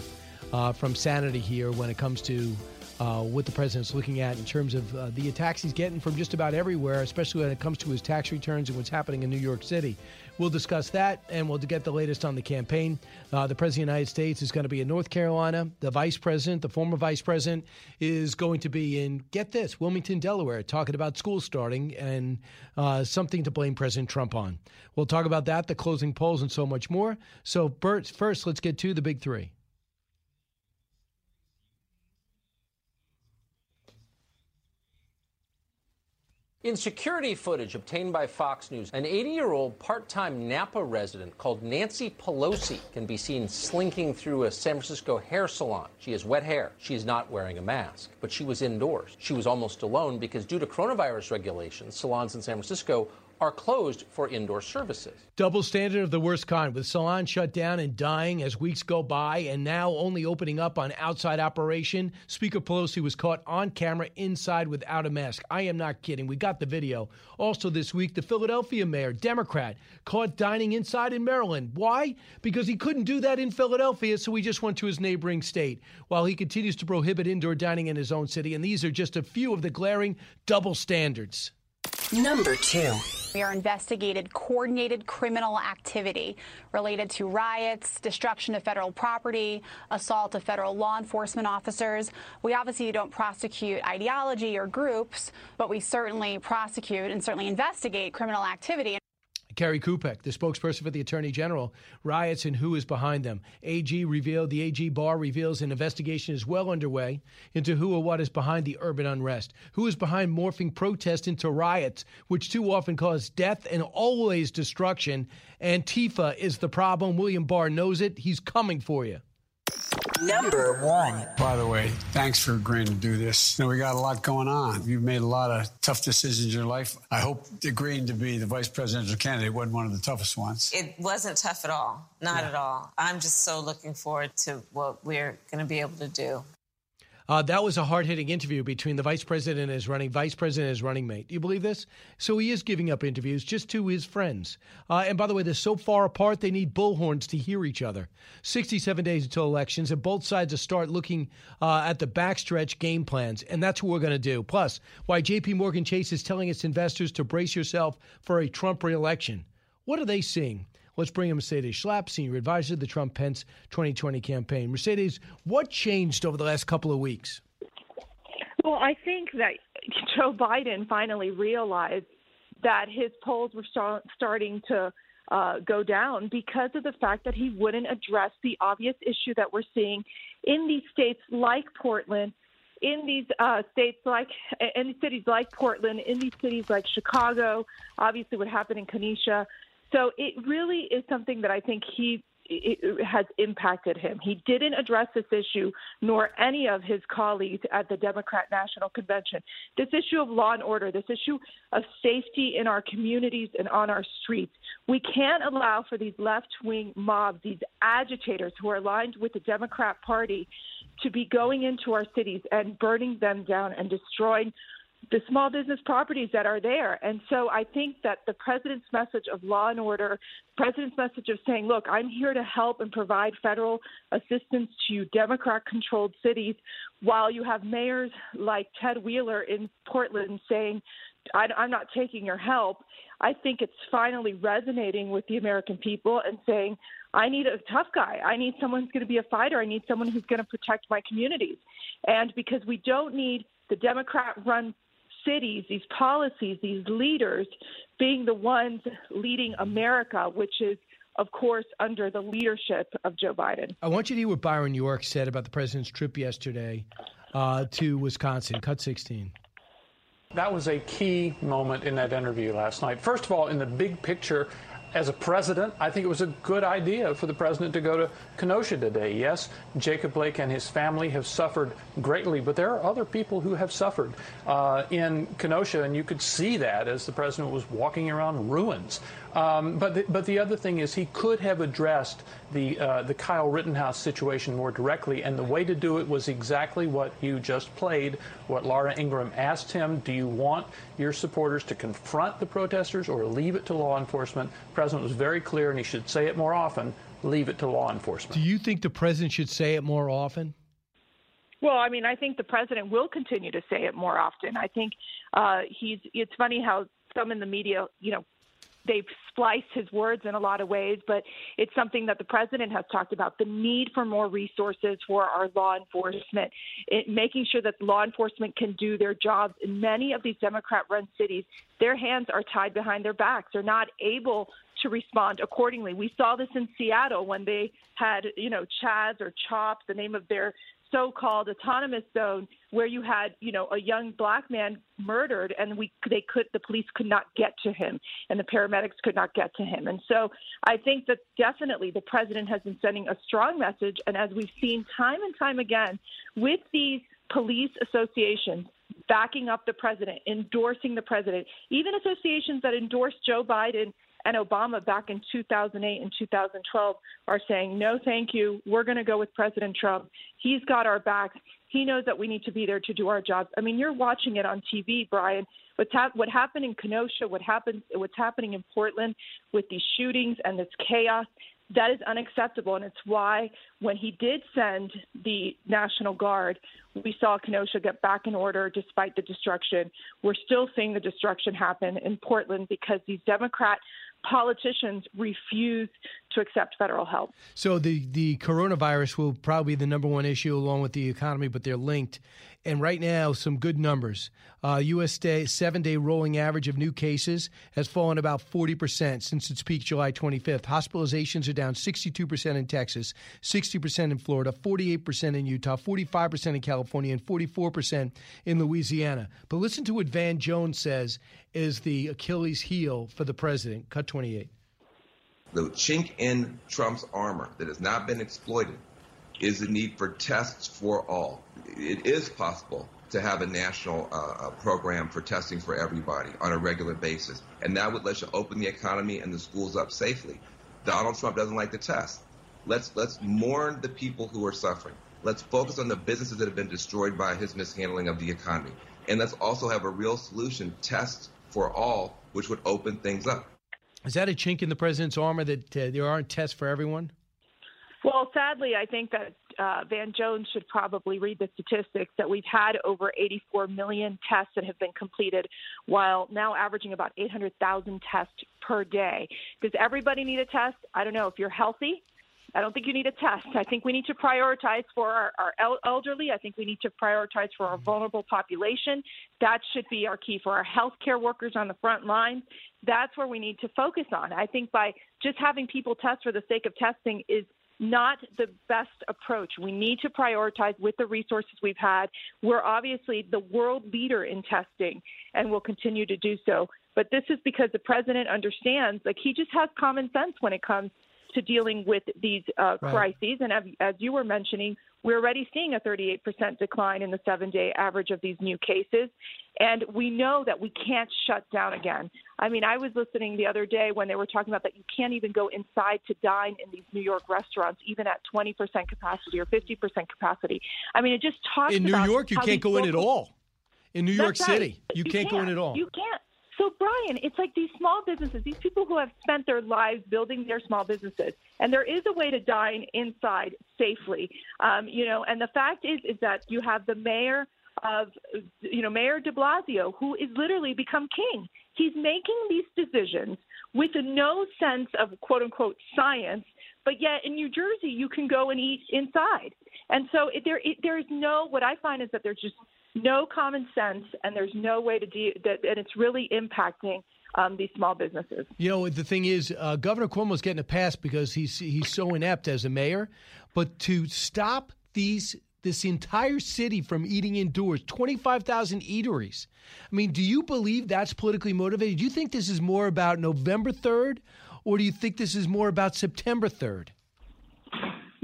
uh, from sanity here when it comes to uh, what the president's looking at in terms of uh, the attacks he's getting from just about everywhere, especially when it comes to his tax returns and what's happening in New York City. We'll discuss that and we'll get the latest on the campaign. Uh, the President of the United States is going to be in North Carolina. The Vice President, the former Vice President, is going to be in, get this, Wilmington, Delaware, talking about school starting and uh, something to blame President Trump on. We'll talk about that, the closing polls, and so much more. So, Bert, first, let's get to the big three. In security footage obtained by Fox News, an 80 year old part time Napa resident called Nancy Pelosi can be seen slinking through a San Francisco hair salon. She has wet hair. She is not wearing a mask, but she was indoors. She was almost alone because, due to coronavirus regulations, salons in San Francisco are closed for indoor services. Double standard of the worst kind, with salons shut down and dying as weeks go by, and now only opening up on outside operation. Speaker Pelosi was caught on camera inside without a mask. I am not kidding. We got the video. Also, this week, the Philadelphia mayor, Democrat, caught dining inside in Maryland. Why? Because he couldn't do that in Philadelphia, so he just went to his neighboring state. While he continues to prohibit indoor dining in his own city, and these are just a few of the glaring double standards. Number two. We are investigated coordinated criminal activity related to riots, destruction of federal property, assault of federal law enforcement officers. We obviously don't prosecute ideology or groups, but we certainly prosecute and certainly investigate criminal activity. Kerri Kupec, the spokesperson for the Attorney General, riots and who is behind them. AG revealed, the AG Barr reveals an investigation is well underway into who or what is behind the urban unrest. Who is behind morphing protest into riots, which too often cause death and always destruction. Antifa is the problem. William Barr knows it. He's coming for you. Number one. By the way, thanks for agreeing to do this. You know, we got a lot going on. You've made a lot of tough decisions in your life. I hope agreeing to be the vice presidential candidate wasn't one of the toughest ones. It wasn't tough at all. Not Yeah. at all. I'm just so looking forward to what we're going to be able to do. Uh, that was a hard hitting interview between the vice president and his running vice president and his running mate. Do you believe this? So he is giving up interviews just to his friends. Uh, and by the way, they're so far apart they need bullhorns to hear each other. 67 days until elections, and both sides will start looking uh, at the backstretch game plans, and that's what we're going to do. Plus, why J.P. Morgan Chase is telling its investors to brace yourself for a Trump reelection. What are they seeing? Let's bring in Mercedes Schlapp, senior advisor to the Trump Pence 2020 campaign. Mercedes, what changed over the last couple of weeks? Well, I think that *laughs* Joe Biden finally realized that his polls were start, starting to uh, go down because of the fact that he wouldn't address the obvious issue that we're seeing in these states like Portland, in these uh, states like, in cities like Portland, in these cities like Chicago, obviously what happened in Kenosha. So it really is something that I think he it has impacted him. He didn't address this issue, nor any of his colleagues at the Democrat National Convention. This issue of law and order, this issue of safety in our communities and on our streets. We can't allow for these left wing mobs, these agitators who are aligned with the Democrat Party, to be going into our cities and burning them down and destroying the small business properties that are there. And so I think that the president's message of law and order, president's message of saying, look, I'm here to help and provide federal assistance to Democrat controlled cities while you have mayors like Ted Wheeler in Portland saying, I'm not taking your help, I think it's finally resonating with the American people and saying, I need a tough guy. I need someone who's going to be a fighter. I need someone who's going to protect my communities. And because we don't need the Democrat run cities, these policies, these leaders being the ones leading America, which is, of course, under the leadership of Joe Biden. I want you to hear what Byron York said about the president's trip yesterday uh, to Wisconsin. Cut 16. That was a key moment in that interview last night. First of all, in the big picture, as a president, I think it was a good idea for the president to go to Kenosha today. Yes, Jacob Blake and his family have suffered greatly, but there are other people who have suffered uh, in Kenosha, and you could see that as the president was walking around ruins. Um, but the, but the other thing is he could have addressed the uh, the Kyle Rittenhouse situation more directly, and the way to do it was exactly what you just played. What Laura Ingraham asked him: Do you want your supporters to confront the protesters or leave it to law enforcement? The president was very clear, and he should say it more often. Leave it to law enforcement. Do you think the president should say it more often? Well, I mean, I think the president will continue to say it more often. I think uh, he's. It's funny how some in the media, you know, they've spliced his words in a lot of ways, but it's something that the president has talked about the need for more resources for our law enforcement, it, making sure that law enforcement can do their jobs. In many of these Democrat run cities, their hands are tied behind their backs. They're not able to respond accordingly. We saw this in Seattle when they had, you know, Chaz or Chop, the name of their so-called autonomous zone where you had you know a young black man murdered and we they could the police could not get to him and the paramedics could not get to him. And so i think that definitely the president has been sending a strong message. And as we've seen time and time again with these police associations backing up the president endorsing the president even associations that endorse joe biden and Obama back in 2008 and 2012 are saying, no, thank you. We're going to go with President Trump. He's got our backs. He knows that we need to be there to do our jobs. I mean, you're watching it on TV, Brian. What's hap- what happened in Kenosha, what happened, what's happening in Portland with these shootings and this chaos, that is unacceptable. And it's why when he did send the National Guard, we saw Kenosha get back in order despite the destruction. We're still seeing the destruction happen in Portland because these Democrat politicians refuse to accept federal help. So the the coronavirus will probably be the number one issue along with the economy, but they're linked. And right now, some good numbers. Uh, U.S. Day, seven day rolling average of new cases has fallen about 40% since its peak July 25th. Hospitalizations are down 62% in Texas, 60% in Florida, 48% in Utah, 45% in California, and 44% in Louisiana. But listen to what Van Jones says is the Achilles heel for the president. Cut 28. The chink in Trump's armor that has not been exploited is the need for tests for all. It is possible to have a national uh, program for testing for everybody on a regular basis, and that would let you open the economy and the schools up safely. Donald Trump doesn't like the test. Let's let's mourn the people who are suffering. Let's focus on the businesses that have been destroyed by his mishandling of the economy, and let's also have a real solution: tests for all, which would open things up. Is that a chink in the president's armor that uh, there aren't tests for everyone? Well, sadly, I think that uh, Van Jones should probably read the statistics that we've had over 84 million tests that have been completed, while now averaging about 800,000 tests per day. Does everybody need a test? I don't know. If you're healthy, I don't think you need a test. I think we need to prioritize for our, our elderly. I think we need to prioritize for our vulnerable population. That should be our key for our healthcare workers on the front lines. That's where we need to focus on. I think by just having people test for the sake of testing is not the best approach. We need to prioritize with the resources we've had. We're obviously the world leader in testing and will continue to do so. But this is because the president understands, like, he just has common sense when it comes to dealing with these uh, right. crises. And as, as you were mentioning, we're already seeing a 38% decline in the seven day average of these new cases. And we know that we can't shut down again. I mean, I was listening the other day when they were talking about that you can't even go inside to dine in these New York restaurants, even at 20% capacity or 50% capacity. I mean, it just talks In New York, you can't go in at all. In New York City, right. you, you can't, can't go in at all. You can't. So Brian, it's like these small businesses, these people who have spent their lives building their small businesses, and there is a way to dine inside safely. Um, you know, and the fact is, is that you have the mayor of, you know, Mayor De Blasio, who is literally become king. He's making these decisions with no sense of quote unquote science, but yet in New Jersey you can go and eat inside. And so it, there, it, there is no. What I find is that there's just no common sense, and there's no way to deal that, and it's really impacting um, these small businesses. You know, the thing is, uh, Governor Cuomo's getting a pass because he's he's so inept as a mayor. But to stop these this entire city from eating indoors, twenty five thousand eateries. I mean, do you believe that's politically motivated? Do you think this is more about November third, or do you think this is more about September third?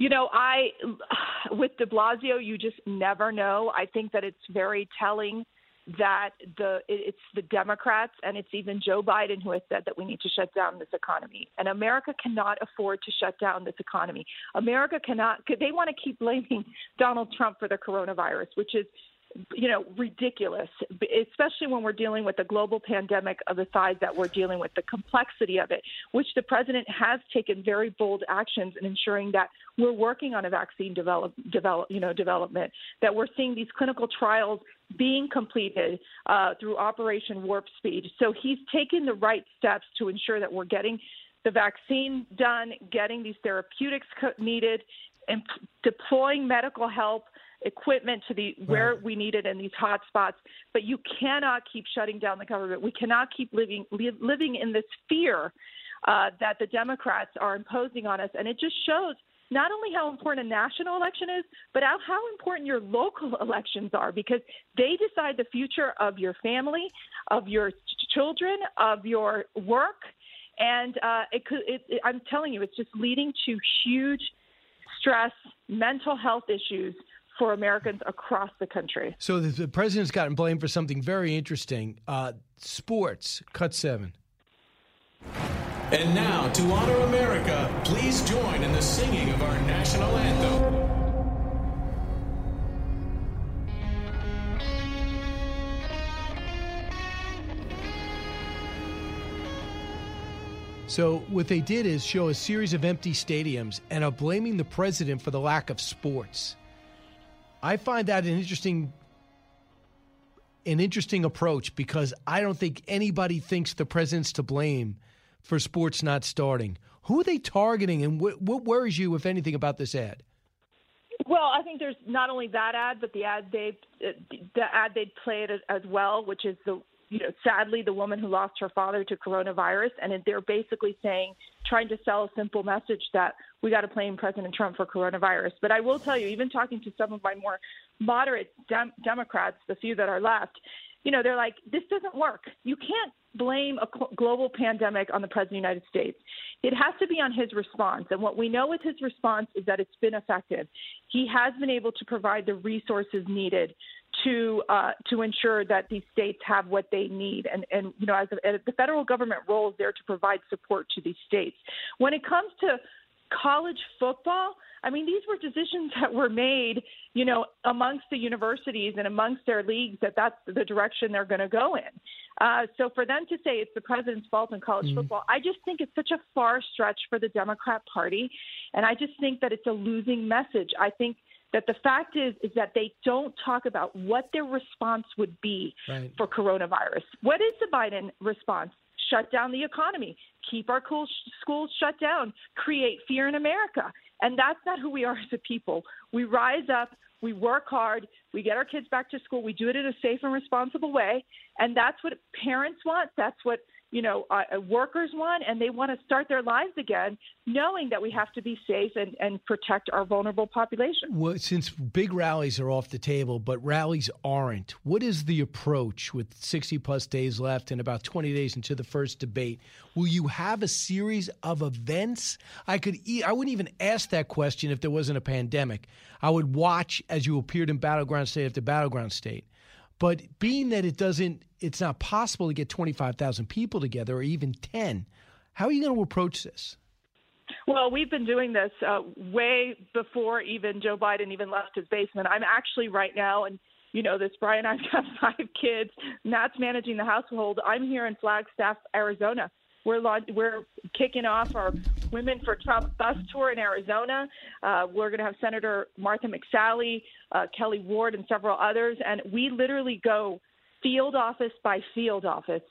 You know, I *sighs* with De Blasio, you just never know. I think that it's very telling that the it's the Democrats and it's even Joe Biden who has said that we need to shut down this economy. And America cannot afford to shut down this economy. America cannot. They want to keep blaming *laughs* Donald Trump for the coronavirus, which is you know, ridiculous, especially when we're dealing with a global pandemic of the size that we're dealing with, the complexity of it, which the president has taken very bold actions in ensuring that we're working on a vaccine develop, develop, you know, development, that we're seeing these clinical trials being completed uh, through Operation Warp Speed. So he's taken the right steps to ensure that we're getting the vaccine done, getting these therapeutics needed, and deploying medical help equipment to the where we need it in these hot spots. But you cannot keep shutting down the government. We cannot keep living li- living in this fear uh, that the Democrats are imposing on us, and it just shows not only how important a national election is, but how, how important your local *laughs* elections are because they decide the future of your family, of your children, of your work. And uh, it could, it, it, I'm telling you, it's just leading to huge stress, mental health issues for Americans across the country. So the, the president's gotten blamed for something very interesting. Uh, sports, cut seven. And now, to honor America, please join in the singing of our national anthem. So, what they did is show a series of empty stadiums and are blaming the president for the lack of sports. I find that an interesting an interesting approach because I don't think anybody thinks the president's to blame for sports not starting. Who are they targeting, and what, what worries you, if anything, about this ad? Well, I think there's not only that ad, but the ad they uh, the ad they played as well, which is the you know sadly the woman who lost her father to coronavirus, and they're basically saying trying to sell a simple message that we got to blame President Trump for coronavirus. But I will tell you, even talking to some of my more moderate dem- Democrats, the few that are left, you know, they're like, this doesn't work. You can't blame a global pandemic on the President of the United States. It has to be on his response. And what we know with his response is that it's been effective. He has been able to provide the resources needed to uh, to ensure that these states have what they need. And, and you know, as, a, as the federal government role is there to provide support to these states. When it comes to college football, I mean, these were decisions that were made, you know, amongst the universities and amongst their leagues that that's the direction they're going to go in. Uh, so for them to say it's the president's fault in college mm-hmm. football, I just think it's such a far stretch for the Democrat Party, and I just think that it's a losing message. I think that the fact is is that they don't talk about what their response would be right. for coronavirus. What is the Biden response? Shut down the economy, keep our cool schools shut down, create fear in America. And that's not who we are as a people. We rise up, we work hard, we get our kids back to school, we do it in a safe and responsible way. And that's what parents want. That's what you know, uh, workers want, and they want to start their lives again, knowing that we have to be safe and, and protect our vulnerable population. Well, since big rallies are off the table, but rallies aren't, what is the approach with 60 plus days left and about 20 days into the first debate? Will you have a series of events? I could, e- I wouldn't even ask that question if there wasn't a pandemic. I would watch as you appeared in battleground state after battleground state. But being that it doesn't, it's not possible to get 25,000 people together or even 10, how are you going to approach this? Well, we've been doing this uh, way before even Joe Biden even left his basement. I'm actually right now and you know this. Brian, I've got *laughs* five kids. Matt's managing the household. I'm here in Flagstaff, Arizona. We're we're kicking off our Women for Trump bus tour in Arizona. Uh, we're going to have Senator Martha McSally, uh, Kelli Ward, and several others, and we literally go field office by field office,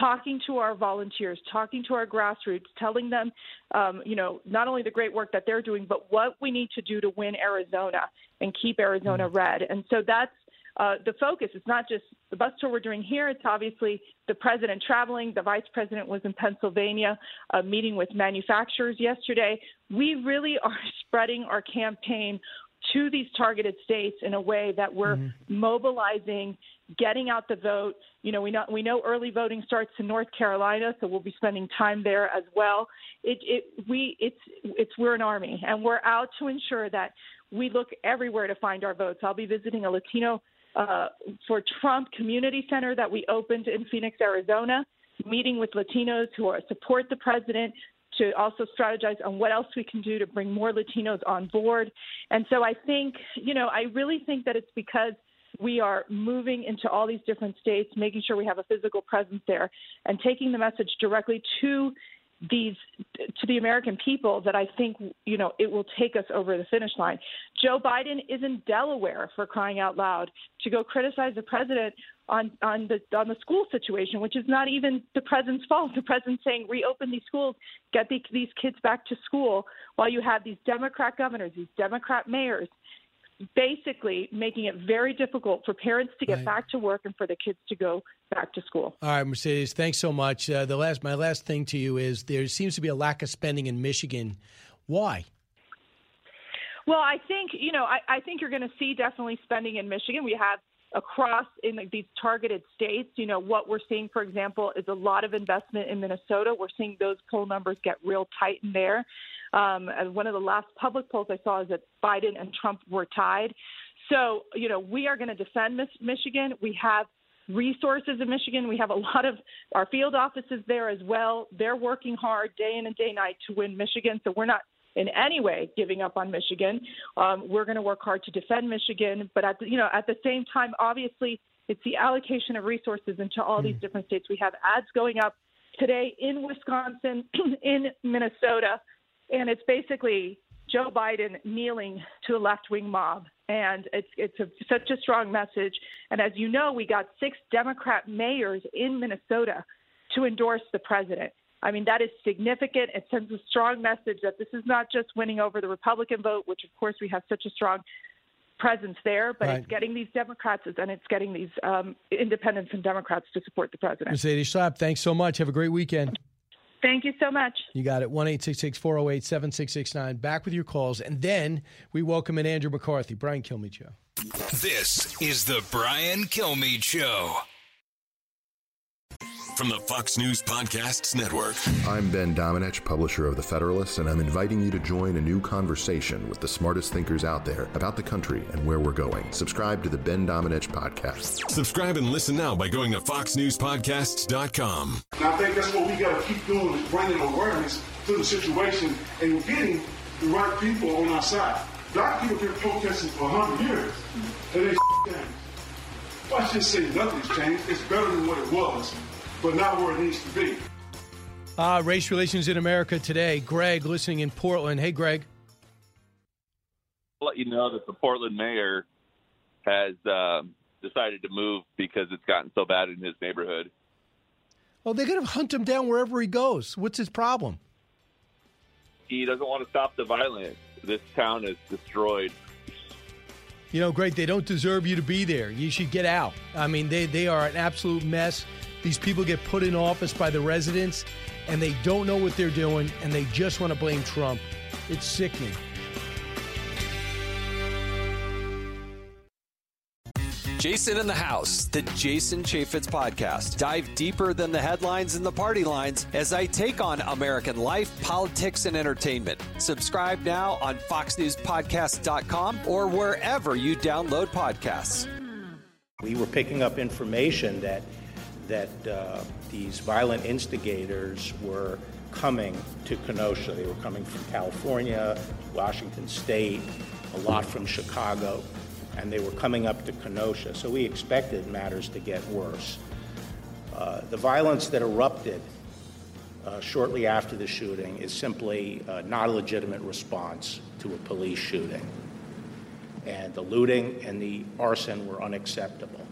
talking to our volunteers, talking to our grassroots, telling them, um, you know, not only the great work that they're doing, but what we need to do to win Arizona and keep Arizona mm-hmm. red. And so that's uh, the focus. It's not just the bus tour we're doing here. It's obviously the president traveling. The vice president was in Pennsylvania uh, meeting with manufacturers yesterday. We really *laughs* are spreading our campaign to these targeted states in a way that we're mm-hmm. mobilizing, getting out the vote. You know, we know we know early voting starts in North Carolina, so we'll be spending time there as well. It, it we it's it's we're an army, and we're out to ensure that we look everywhere to find our votes. I'll be visiting a Latino uh, for Trump Community Center that we opened in Phoenix, Arizona, meeting with Latinos who are, support the president to also strategize on what else we can do to bring more Latinos on board. And so I think, you know, I really think that it's because we are moving into all these different states, making sure we have a physical presence there, and taking the message directly to these to the American people that I think you know it will take us over the finish line. Joe Biden is in Delaware for crying out loud to go criticize the president on on the on the school situation, which is not even the president's fault. The president's saying reopen these schools, get the, these kids back to school, while you have these Democrat governors, these Democrat mayors basically making it very difficult for parents to get right. back to work and for the kids to go back to school. All right, Mercedes, thanks so much. Uh, the last, my last thing to you is there seems to be a lack of spending in Michigan. Why? Well, I think you know, I, I think you're going to see definitely spending in Michigan. We have across in these targeted states. You know, what we're seeing, for example, is a lot of investment in Minnesota. We're seeing those poll numbers get real tight in there. Um, one of the last public polls I saw is that Biden and Trump were tied. So, you know, we are going to defend Michigan. We have resources in Michigan. We have a *laughs* lot of our field offices there as well. They're working hard day in and day night to win Michigan. So we're not in any way giving up on Michigan. Um, we're going to work hard to defend Michigan, but at the, you know at the same time, obviously, it's the allocation of resources into all these hmm. different states. We have ads going up today in Wisconsin, *clears throat* in Minnesota, and it's basically Joe Biden kneeling to the left wing mob. And it's it's a, such a strong message. And as you know, we got six Democrat mayors in Minnesota to endorse the president. I mean, that is significant. It sends a strong message that this is not just winning over the Republican vote, which of course we have such a strong presence there, but right. it's getting these Democrats and it's getting these um, independents and Democrats to support the president. Mercedes Schlapp, thanks so much. Have a great weekend. Thank you so much. You got it. 1 408 7669. Back with your calls. And then we welcome in Andrew McCarthy, Brian Kilmeade Show. This is the Brian Kilmeade Show. From the Fox News Podcasts Network. I'm Ben Domenech, publisher of The Federalist, and I'm inviting you to join a new conversation with the smartest thinkers out there about the country and where we're going. Subscribe to the Ben Domenech Podcast. Subscribe and listen now by going to FoxNewsPodcasts.com. And I think that's what we got to keep doing is bringing awareness to the situation and getting the right people on our side. Black people have been protesting for 100 years, and they *laughs* changed. Well, I just say nothing's changed. It's better than what it was but not where it needs to be. Uh, race relations in America today. Greg, listening in Portland. Hey, Greg. I'll let you know that the Portland mayor has uh, decided to move because it's gotten so bad in his neighborhood. Well, they're going to hunt him down wherever he goes. What's his problem? He doesn't want to stop the violence. This town is destroyed. You know, Greg, they don't deserve you to be there. You should get out. I mean, they, they are an absolute mess. These people get put in office by the residents and they don't know what they're doing and they just want to blame Trump. It's sickening. Jason in the House, the Jason Chaffetz podcast. Dive deeper than the headlines and the party lines as I take on American life, politics, and entertainment. Subscribe now on FoxNewsPodcast.com or wherever you download podcasts. We were picking up information that that uh, these violent instigators were coming to Kenosha. They were coming from California, Washington State, a lot from Chicago. and they were coming up to Kenosha. So we expected matters to get worse. Uh, the violence that erupted uh, shortly after the shooting is simply uh, not a legitimate response to a police shooting. And the looting and the arson were unacceptable.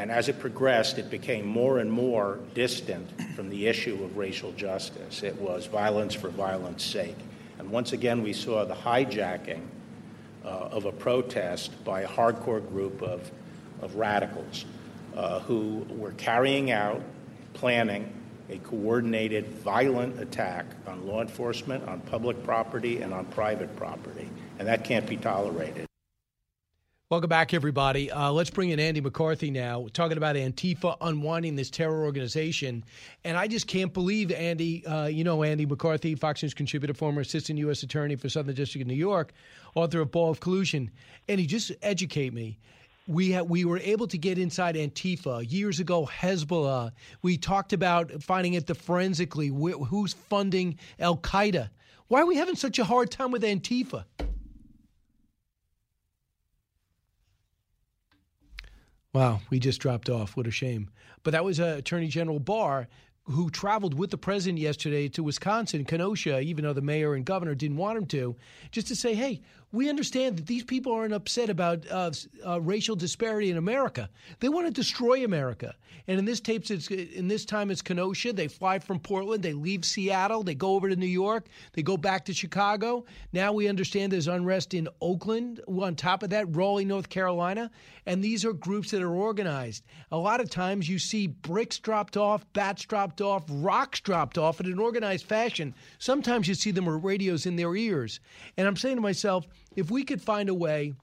And as it progressed, it became more and more distant from the issue of racial justice. It was violence for violence sake. And once again, we saw the hijacking uh, of a protest by a hardcore group of, of radicals uh, who were carrying out, planning a coordinated, violent attack on law enforcement, on public property, and on private property. And that can't be tolerated. Welcome back, everybody. Uh, let's bring in Andy McCarthy now, talking about Antifa unwinding this terror organization. And I just can't believe, Andy, uh, you know, Andy McCarthy, Fox News contributor, former assistant U.S. attorney for Southern District of New York, author of Ball of Collusion. And he just educate me. We ha- we were able to get inside Antifa years ago. Hezbollah. We talked about finding it the forensically wh- who's funding Al Qaeda. Why are we having such a hard time with Antifa? Wow, we just dropped off. What a shame. But that was uh, Attorney General Barr who traveled with the president yesterday to Wisconsin, Kenosha, even though the mayor and governor didn't want him to, just to say, hey, we understand that these people aren't upset about uh, uh, racial disparity in America. They want to destroy America. And in this tapes, it's in this time it's Kenosha. They fly from Portland. They leave Seattle. They go over to New York. They go back to Chicago. Now we understand there's unrest in Oakland. On top of that, Raleigh, North Carolina. And these are groups that are organized. A lot of times you see bricks dropped off, bats dropped off, rocks dropped off in an organized fashion. Sometimes you see them with radios in their ears. And I'm saying to myself, if we could find a way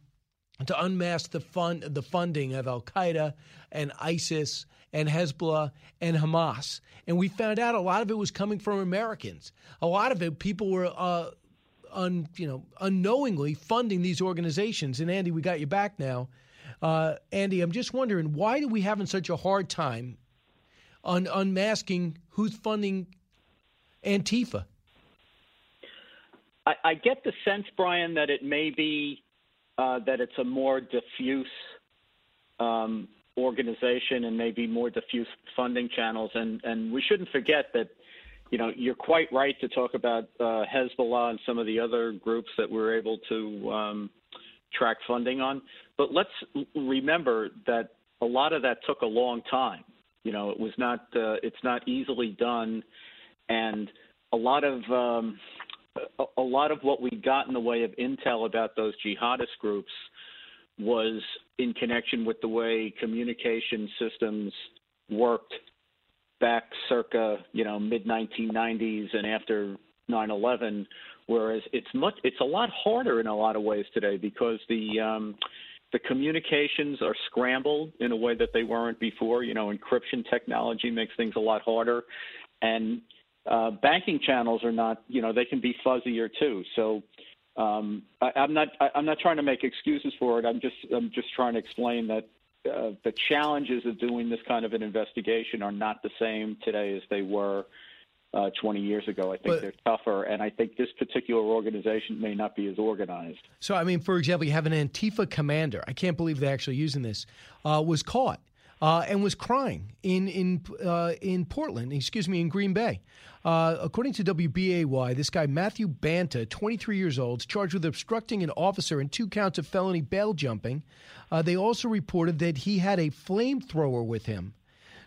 to unmask the fund, the funding of Al Qaeda and ISIS and Hezbollah and Hamas, and we found out a lot of it was coming from Americans. A lot of it, people were, uh, un, you know, unknowingly funding these organizations. And Andy, we got you back now. Uh, Andy, I'm just wondering why do we having such a hard time on unmasking who's funding Antifa? I, I get the sense, Brian, that it may be uh, that it's a more diffuse um, organization and maybe more diffuse funding channels. And, and we shouldn't forget that, you know, you're quite right to talk about uh, Hezbollah and some of the other groups that we're able to um, track funding on. But let's remember that a lot of that took a long time. You know, it was not, uh, it's not easily done. And a lot of, um, a, lot of what we got in the way of intel about those jihadist groups was in connection with the way communication systems worked back circa you know mid 1990s and after 9/11 whereas it's much it's a lot harder in a lot of ways today because the um the communications are scrambled in a way that they weren't before. You know encryption technology makes things a lot harder. And uh, banking channels are not, you know, they can be fuzzier too. So um, I, I'm not, I, I'm not trying to make excuses for it. I'm just, I'm just trying to explain that uh, the challenges of doing this kind of an investigation are not the same today as they were uh, 20 years ago. I think but, they're tougher, and I think this particular organization may not be as organized. So, I mean, for example, you have an Antifa commander. I can't believe they're actually using this. Uh, was caught uh, and was crying in in uh, in Portland. Excuse me, in Green Bay. Uh, according to WBAY, this guy Matthew Banta, 23 years old, is charged with obstructing an officer and two counts of felony bail jumping. Uh, they also reported that he had a flamethrower with him.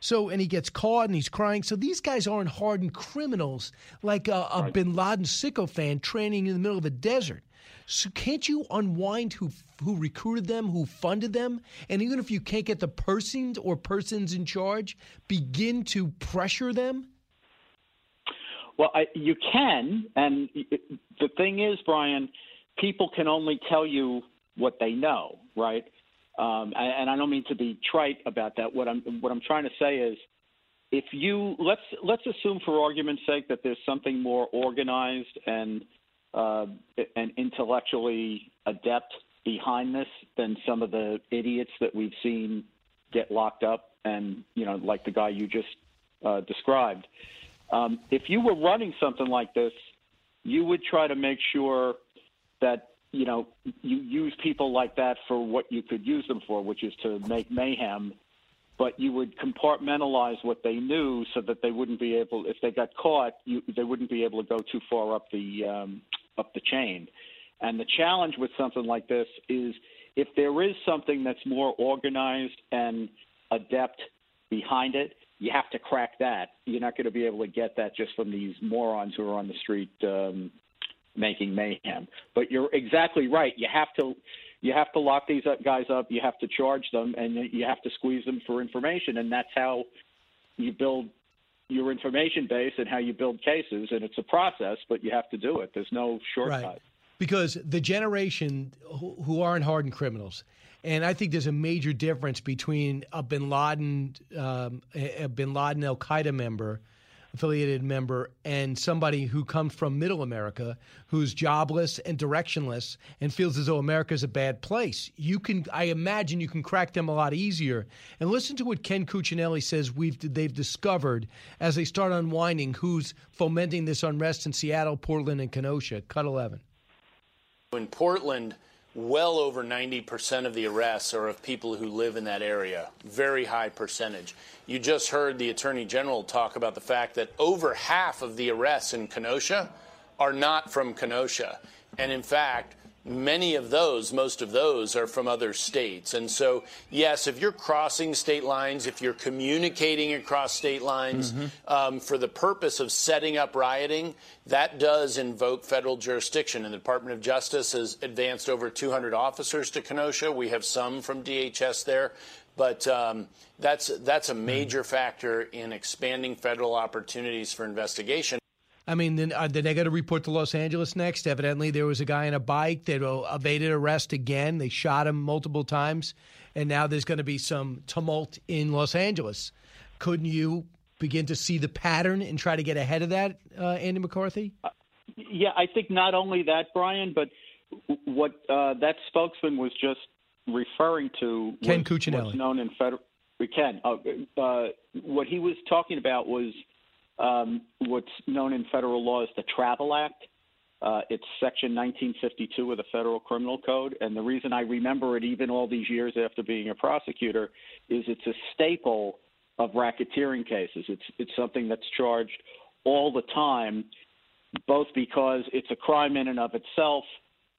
So, and he gets caught and he's crying. So these guys aren't hardened criminals like a, a right. Bin Laden sycophant training in the middle of a desert. So can't you unwind who who recruited them, who funded them, and even if you can't get the persons or persons in charge, begin to pressure them? Well, I, you can, and the thing is, Brian, people can only tell you what they know, right? Um, and I don't mean to be trite about that. What I'm what I'm trying to say is, if you let's let's assume for argument's sake that there's something more organized and uh, and intellectually adept behind this than some of the idiots that we've seen get locked up and you know like the guy you just uh, described. Um, if you were running something like this, you would try to make sure that you know, you use people like that for what you could use them for, which is to make mayhem. But you would compartmentalize what they knew so that they wouldn't be able, if they got caught, you, they wouldn't be able to go too far up the um, up the chain. And the challenge with something like this is if there is something that's more organized and adept behind it, you have to crack that. You're not going to be able to get that just from these morons who are on the street um, making mayhem. But you're exactly right. You have to you have to lock these guys up. You have to charge them, and you have to squeeze them for information, and that's how you build your information base and how you build cases. And it's a process, but you have to do it. There's no shortcut. Right. Because the generation who, aren't hardened criminals, and I think there's a major difference between a Bin Laden, um, a Bin Laden Al Qaeda member affiliated member and somebody who comes from middle America who's jobless and directionless and feels as though America's a bad place. You can I imagine you can crack them a lot easier. And listen to what Ken Cuccinelli says we've they've discovered as they start unwinding who's fomenting this unrest in Seattle, Portland and Kenosha. Cut 11. In Portland, well over 90% of the arrests are of people who live in that area. Very high percentage. You just heard the Attorney General talk about the fact that over half of the arrests in Kenosha are not from Kenosha. And in fact, many of those, most of those, are from other states. And so, yes, if you're crossing state lines, if you're communicating across state lines mm-hmm. um, for the purpose of setting up rioting, that does invoke federal jurisdiction. And the Department of Justice has advanced over 200 officers to Kenosha. We have some from DHS there. But um, that's that's a major factor in expanding federal opportunities for investigation. I mean, then, uh, then they got to report to Los Angeles next. Evidently, there was a guy on a bike that evaded arrest again. They shot him multiple times, and now there's going to be some tumult in Los Angeles. Couldn't you begin to see the pattern and try to get ahead of that, uh, Andy McCarthy? Uh, yeah, I think not only that, Brian, but what uh, that spokesman was just referring to Ken was, Cuccinelli. known in federal. Ken, uh, uh, what he was talking about was um, what's known in federal law as the Travel Act. Uh, it's Section 1952 of the Federal Criminal Code, and the reason I remember it even all these years after being a prosecutor is it's a staple of racketeering cases. It's it's something that's charged all the time, both because it's a crime in and of itself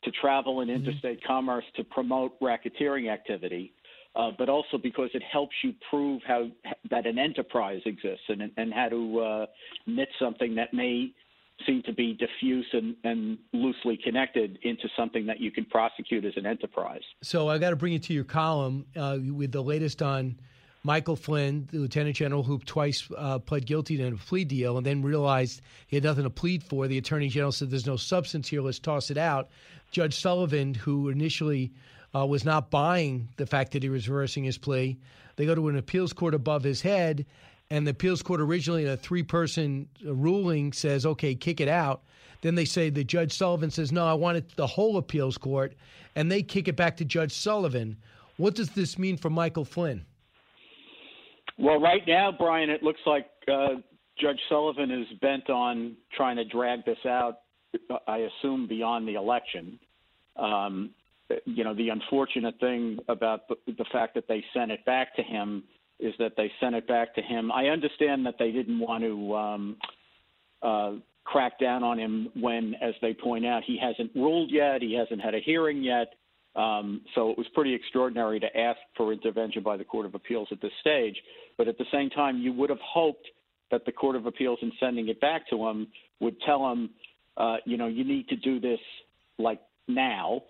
to travel in mm-hmm. interstate mm-hmm. commerce to promote racketeering activity, uh, but also because it helps you prove how that an enterprise exists and and how to uh, knit something that may seem to be diffuse and, and loosely connected into something that you can prosecute as an enterprise. So I got to bring you to your column uh, with the latest on Michael Flynn, the lieutenant general who twice uh, pled guilty to a plea deal and then realized he had nothing to plead for. The attorney general said, There's no substance here, let's toss it out. Judge Sullivan, who initially uh, was not buying the fact that he was reversing his plea. They go to an appeals court above his head, and the appeals court originally, in a three person ruling, says, okay, kick it out. Then they say the Judge Sullivan says, no, I want it the whole appeals court, and they kick it back to Judge Sullivan. What does this mean for Michael Flynn? Well, right now, Brian, it looks like uh, Judge Sullivan is bent on trying to drag this out, I assume, beyond the election. Um, you know, the unfortunate thing about the, the fact that they sent it back to him is that they sent it back to him. I understand that they didn't want to um, uh, crack down on him when, as they point out, he hasn't ruled yet, he hasn't had a hearing yet. Um, so it was pretty extraordinary to ask for intervention by the Court of Appeals at this stage. But at the same time, you would have hoped that the Court of Appeals, in sending it back to him, would tell him, uh, you know, you need to do this like now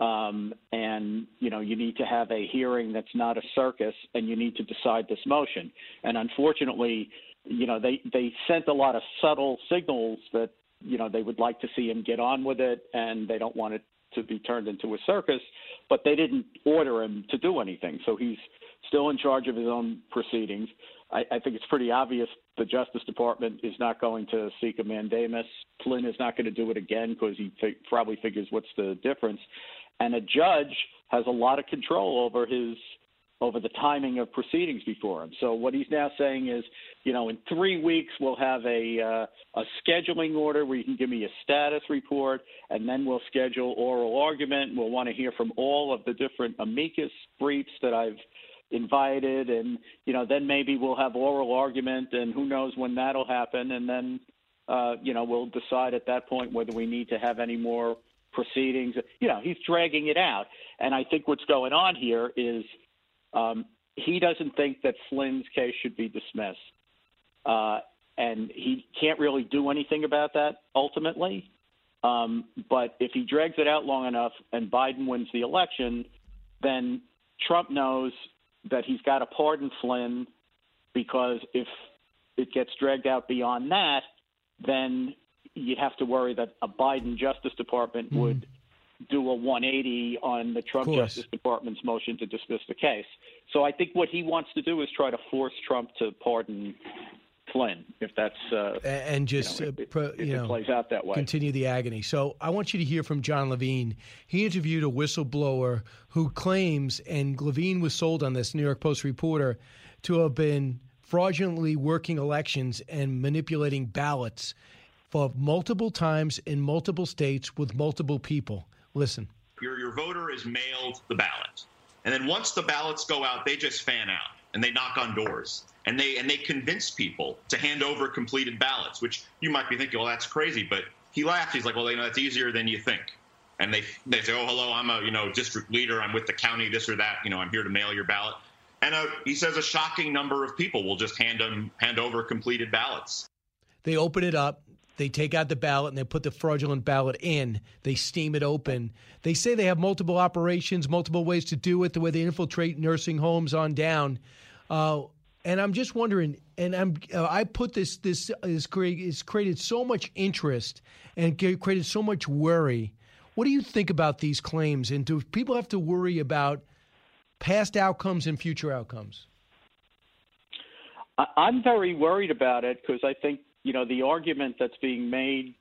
um, and you know you need to have a hearing that's not a circus, and you need to decide this motion. And unfortunately, you know they they sent a lot of subtle signals that you know they would like to see him get on with it, and they don't want it to be turned into a circus. But they didn't order him to do anything, so he's still in charge of his own proceedings. I, I think it's pretty obvious the Justice Department is not going to seek a mandamus. Flynn is not going to do it again because he probably figures what's the difference and a judge has a lot of control over his over the timing of proceedings before him. So what he's now saying is, you know, in three weeks we'll have a uh, a scheduling order where you can give me a status report, and then we'll schedule oral argument. We'll want to hear from all of the different amicus briefs that I've invited, and you know, then maybe we'll have oral argument, and who knows when that'll happen, and then uh, you know, we'll decide at that point whether we need to have any more proceedings. You know, he's dragging it out, and I think what's going on here is um, he doesn't think that Flynn's case should be dismissed. Uh, and he can't really do anything about that ultimately. Um, but if he drags it out long enough and Biden wins the election, then Trump knows that he's got to pardon Flynn because if it gets dragged out beyond that, then you have to worry that a Biden Justice Department mm. would do a 180 on the Trump Justice Department's motion to dismiss the case. So I think what he wants to do is try to force Trump to pardon Flynn, if that's uh, and just you know, if, uh, if know, plays out that way. Continue the agony. So I want you to hear from Jon Levine. He interviewed a whistleblower who claims, and Levine was sold on this New York Post reporter, to have been fraudulently working elections and manipulating ballots for multiple times in multiple states with multiple people. Listen. Your, your voter is mailed the ballot. And then once the ballots go out, they just fan out and they knock on doors and they and they convince people to hand over completed ballots, which you might be thinking, well, that's crazy. But he laughed. He's like, well, you know, that's easier than you think. And they they say, oh, hello, I'm a you know district leader. I'm with the county, this or that. You know, I'm here to mail your ballot. And uh, he says a shocking number of people will just hand them hand over completed ballots. They open it up. They take out the ballot and they put the fraudulent ballot in. They steam it open. They say they have multiple operations, multiple ways to do it, the way they infiltrate nursing homes on down. Uh, and I'm just wondering, and I'm uh, I put this this is is created so much interest and created so much worry. What do you think about these claims? And do people have to worry about past outcomes and future outcomes? I'm very worried about it because I think you know, the argument that's being made,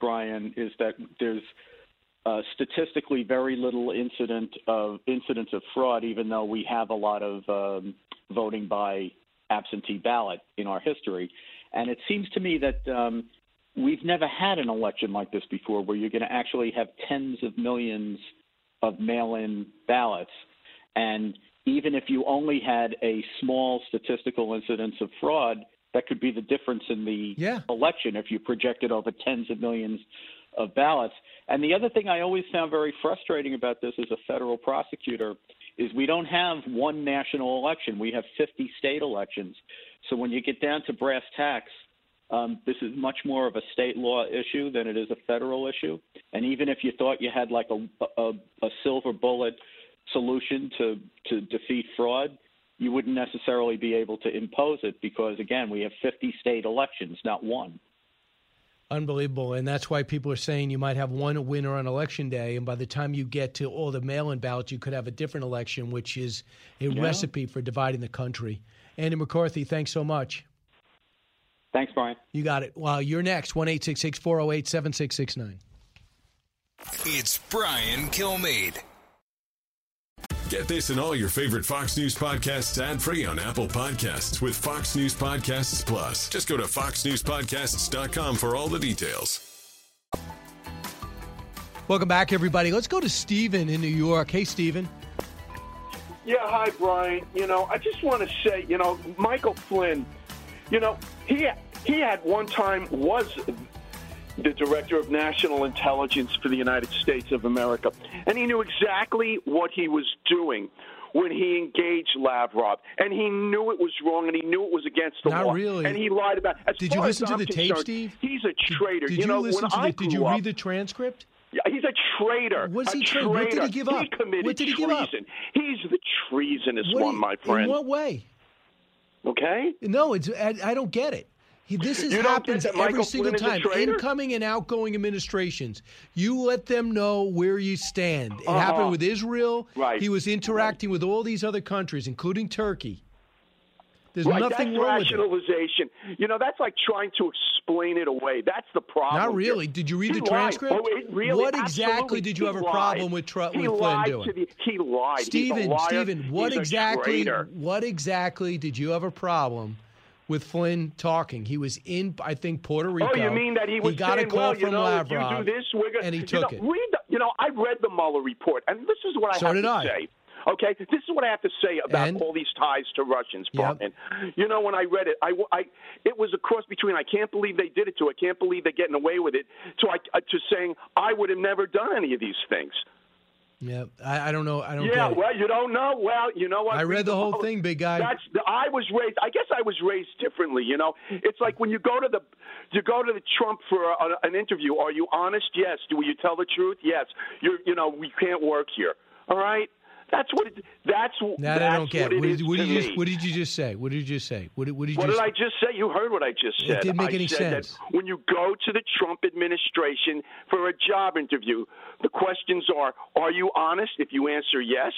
Brian, is that there's uh, statistically very little incident of incidents of fraud, even though we have a lot of um, voting by absentee ballot in our history. And it seems to me that um, we've never had an election like this before, where you're going to actually have tens of millions of mail-in ballots, and even if you only had a small statistical incidence of fraud, that could be the difference in the yeah. election if you projected over tens of millions of ballots. And the other thing I always found very frustrating about this as a federal prosecutor is we don't have one national election. We have 50 state elections. So when you get down to brass tacks, um, this is much more of a state law issue than it is a federal issue. And even if you thought you had like a, a, a silver bullet solution to, to defeat fraud, you wouldn't necessarily be able to impose it because, again, we have 50 state elections, not one. Unbelievable. And that's why people are saying you might have one winner on election day. And by the time you get to all the mail in ballots, you could have a different election, which is a yeah. recipe for dividing the country. Andy McCarthy, thanks so much. Thanks, Brian. You got it. Well, you're next. 1 408 7669. It's Brian Kilmeade. Get this and all your favorite Fox News podcasts ad free on Apple Podcasts with Fox News Podcasts Plus. Just go to foxnewspodcasts.com for all the details. Welcome back, everybody. Let's go to Stephen in New York. Hey, Stephen. Yeah, hi, Brian. You know, I just want to say, you know, Michael Flynn, you know, he he at one time was the director of national intelligence for the United States of America. And he knew exactly what he was doing when he engaged Lavrov, and he knew it was wrong, and he knew it was against the Not law. really. And he lied about. As did you listen to the tape, Steve? He's a traitor. Did, did you, know, listen to the, Did you up, read the transcript? Yeah, he's a traitor. What's a he traitor? What did he give up? He committed what did he treason. give up? He's the treasonous What one, you- my friend. In what way? Okay. No, it's I, I don't get it. He, this is You don't happens that every single Flynn time. Incoming and outgoing administrations. You let them know where you stand. It Uh-huh. happened with Israel. Right. He was interacting with all these other countries, including Turkey. There's right, nothing that's wrong with it. rationalization. You know, that's like trying to explain it away. That's the problem. Not really. Did you read He the lied. transcript? Oh, really, what exactly did you have a problem with, he with Flynn doing? To the, he lied. Stephen. Stephen, what He's exactly? What exactly did you have a problem with Flynn talking? He was in, I think, Puerto Rico. Oh, you mean that he was got saying, a call well, you from know, Lavrov, you this, we're gonna, and he you took know, it. Read the, you know, I read the Mueller report, and this is what I So have did to I. say. Okay, this is what I have to say about And? all these ties to Russians, Yep. Brian. You know, when I read it, I, I, it was a cross between I can't believe they did it to I can't believe they're getting away with it to I, uh, to saying I would have never done any of these things. Yeah, I, I don't know. I don't yeah, well, you don't know. Well, you know what? I read the whole thing, big guy. That's I was raised. I guess I was raised differently. You know, it's like when you go to the you go to the Trump for a, an interview. Are you honest? Yes. Do you tell the truth? Yes. You you know we can't work here. All right. That's what. It, that's That that's I don't get. What, it did, what did you just What did you just say? What did you just say? What did, what did What did I just say? You heard what I just said. It didn't make I any said sense. That when you go to the Trump administration for a job interview, the questions are: Are you honest? If you answer yes,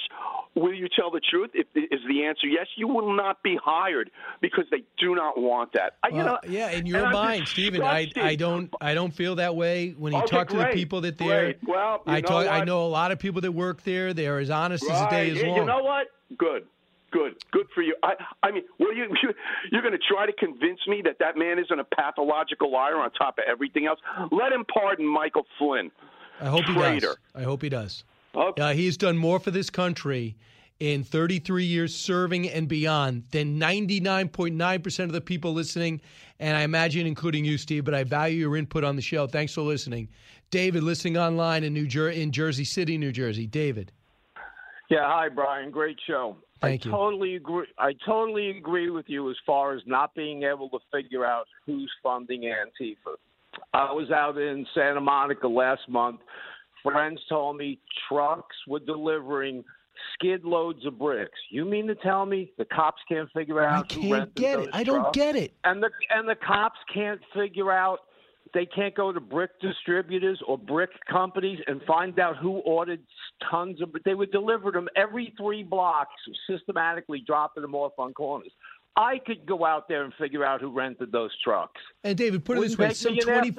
will you tell the truth? If is the answer yes, you will not be hired because they do not want that. I, you know, yeah, in your mind, Stephen, I. I don't I don't feel that way when you Okay, talk to the people that there. great. Well, I know talk. I know a lot of people that work there. They are as honest as the day is long. You know what? Good. Good. Good for you. I I mean, what are *laughs* you you're going to try to convince me that that man isn't a pathological liar on top of everything else? Let him pardon Michael Flynn. I hope he Traitor. does. I hope he does. Okay. Uh, he has done more for this country in 33 years serving and beyond than 99.9% of the people listening, and I imagine including you, Steve. But I value your input on the show. Thanks for listening, David. Listening online in New Jer- in Jersey City, New Jersey. David. Yeah, hi Brian. Great show. Thank I you. totally agree. I totally agree with you as far as not being able to figure out who's funding Antifa. I was out in Santa Monica last month. Friends told me trucks were delivering skid loads of bricks. You mean to tell me the cops can't figure out who can't get it. I don't trucks? get it. And the and the cops can't figure out they can't go to brick distributors or brick companies and find out who ordered tons of But they would deliver them every three blocks systematically dropping them off on corners. I could go out there and figure out who rented those trucks. And David, put it Wouldn't this way: some me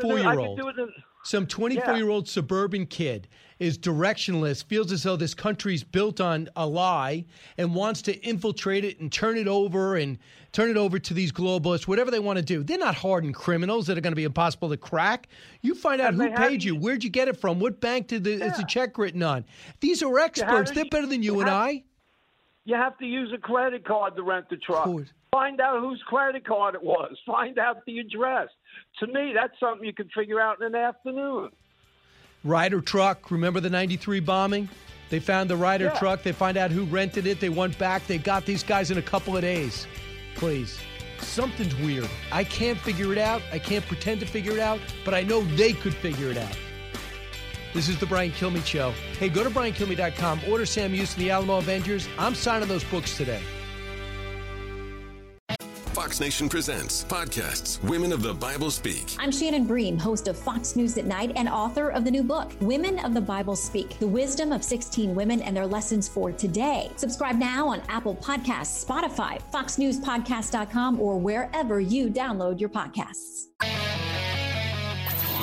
an afternoon. 24 I year could old, do it in- some 24 year old suburban kid is directionless, feels as though this country's built on a lie, and wants to infiltrate it and turn it over and turn it over to these globalists, whatever they want to do. They're not hardened criminals that are going to be impossible to crack. You find out And who paid you, where'd you get it from, what bank did the, is the check written on. These are experts. They're better than you you and have- I. you have to use a credit card to rent the truck find out whose credit card it was find out the address to me that's something you can figure out in an afternoon Ryder truck. Remember the 93 bombing? They found the Ryder Yeah. truck. They find out who rented it. They went back. They got these guys in a couple of days. Please. Something's weird. I can't figure it out. I can't pretend to figure it out, but I know they could figure it out. This is the Brian Kilmeade Show. Hey, go to briankilmeade.com. Order Sam Houston, the Alamo Avengers. I'm signing those books today. Fox Nation presents podcasts Women of the Bible Speak. I'm Shannon Bream, host of Fox News at Night and author of the new book, Women of the Bible Speak The Wisdom of 16 Women and Their Lessons for Today. Subscribe now on Apple Podcasts, Spotify, FoxNewsPodcast.com, or wherever you download your podcasts.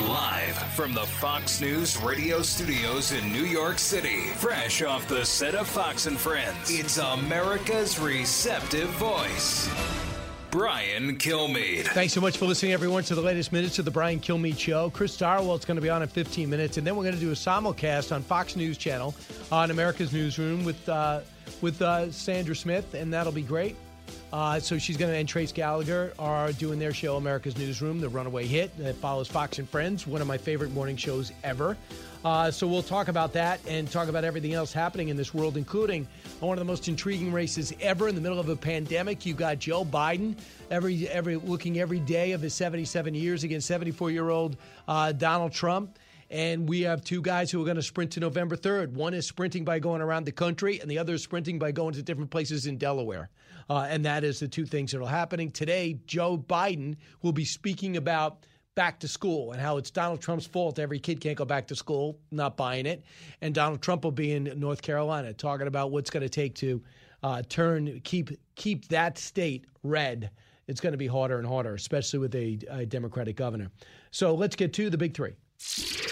Live from the Fox News radio studios in New York City, fresh off the set of Fox and Friends, it's America's receptive voice. Brian Kilmeade. Thanks so much for listening, everyone, to the latest minutes of the Brian Kilmeade Show. Chris Stirewalt's going to be on in 15 minutes, and then we're going to do a simulcast on Fox News Channel on America's Newsroom with uh, with uh, Sandra Smith, and that'll be great. Uh, so she's going to and Trace Gallagher are doing their show, America's Newsroom, the runaway hit that follows Fox and Friends, one of my favorite morning shows ever. Uh, so we'll talk about that and talk about everything else happening in this world, including one of the most intriguing races ever in the middle of a pandemic. You've got Joe Biden every every looking every day of his 77 years against 74 year old uh, Donald Trump. And we have two guys who are going to sprint to November 3rd. One is sprinting by going around the country, and the other is sprinting by going to different places in Delaware. Uh, and that is the two things that are happening. Today, Joe Biden will be speaking about back to school and how it's Donald Trump's fault every kid can't go back to school, not buying it. And Donald Trump will be in North Carolina talking about what's going to take to uh, turn, keep, keep that state red it's going to be harder and harder, especially with a, a Democratic governor. So let's get to the big three.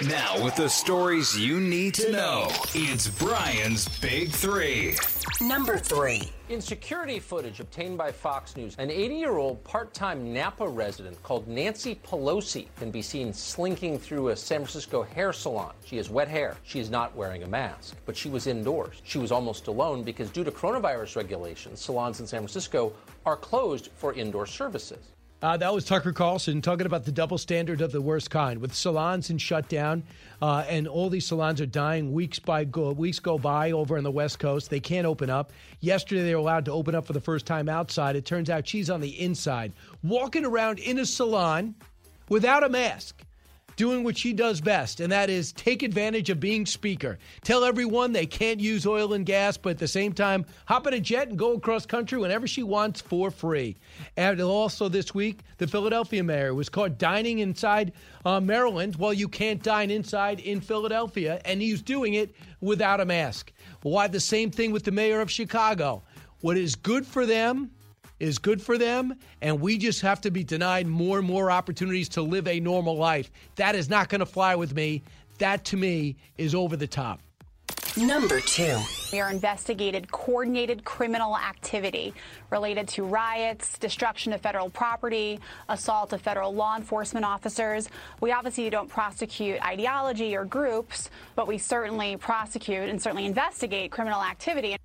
Now, with the stories you need to know, it's Brian's Big Three. Number three. In security footage obtained by Fox News, an 80 year old part time Napa resident called Nancy Pelosi can be seen slinking through a San Francisco hair salon. She has wet hair. She is not wearing a mask, but she was indoors. She was almost alone because, due to coronavirus regulations, salons in San Francisco are closed for indoor services. Uh, that was Tucker Carlson talking about the double standard of the worst kind, with salons in shutdown, uh, and all these salons are dying. Weeks by go, weeks go by over on the West Coast. They can't open up. Yesterday they were allowed to open up for the first time outside. It turns out she's on the inside, walking around in a salon without a mask doing what she does best, and that is take advantage of being speaker. Tell everyone they can't use oil and gas, but at the same time, hop in a jet and go across country whenever she wants for free. And also this week, the Philadelphia mayor was caught dining inside uh, Maryland. Well, you can't dine inside in Philadelphia, and he's doing it without a mask. Why the same thing with the mayor of Chicago? What is good for them is good for them, and we just have to be denied more and more opportunities to live a normal life. That is not going to fly with me. That to me is over the top. Number two. We are investigated coordinated criminal activity related to riots, destruction of federal property, assault of federal law enforcement officers. We obviously don't prosecute ideology or groups, but we certainly prosecute and certainly investigate criminal activity.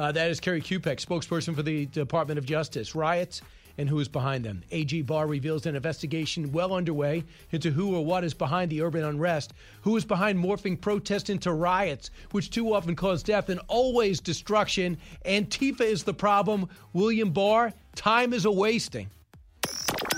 Uh, that is Kerri Kupec, spokesperson for the Department of Justice. Riots and who is behind them. AG Barr reveals an investigation well underway into who or what is behind the urban unrest, who is behind morphing protests into riots, which too often cause death and always destruction. Antifa is the problem. William Barr, time is a wasting.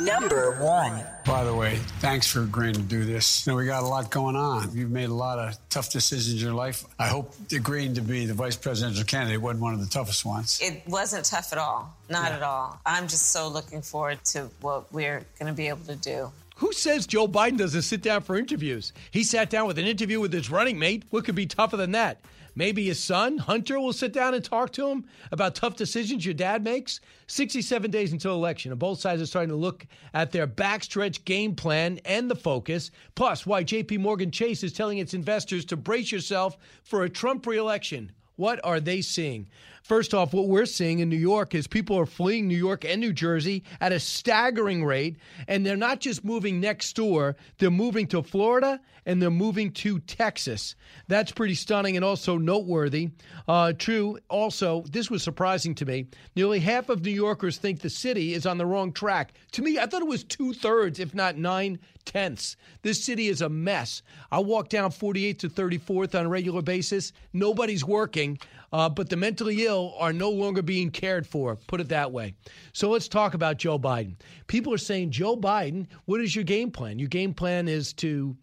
Number one. By the way, thanks for agreeing to do this. You know, we got a lot going on. You've made a lot of tough decisions in your life. I hope agreeing to be the vice presidential candidate wasn't one of the toughest ones. It wasn't tough at all. Not yeah. at all. I'm just so looking forward to what we're going to be able to do. Who says Joe Biden doesn't sit down for interviews? He sat down with an interview with his running mate. What could be tougher than that? Maybe his son, Hunter, will sit down and talk to him about tough decisions your dad makes. 67 days until election, and both sides are starting to look at their backstretch game plan and the focus, plus why JP Morgan Chase is telling its investors to brace yourself for a Trump reelection. What are they seeing? First off, what we're seeing in New York is people are fleeing New York and New Jersey at a staggering rate, and they're not just moving next door, they're moving to Florida and they're moving to Texas. That's pretty stunning and also noteworthy. Uh, true, also, this was surprising to me. Nearly half of New Yorkers think the city is on the wrong track. To me, I thought it was two thirds, if not nine tenths. This city is a mess. I walk down 48th to 34th on a regular basis. Nobody's working, uh, but the mentally ill are no longer being cared for, put it that way. So let's talk about Joe Biden. People are saying, Joe Biden, what is your game plan? Your game plan is to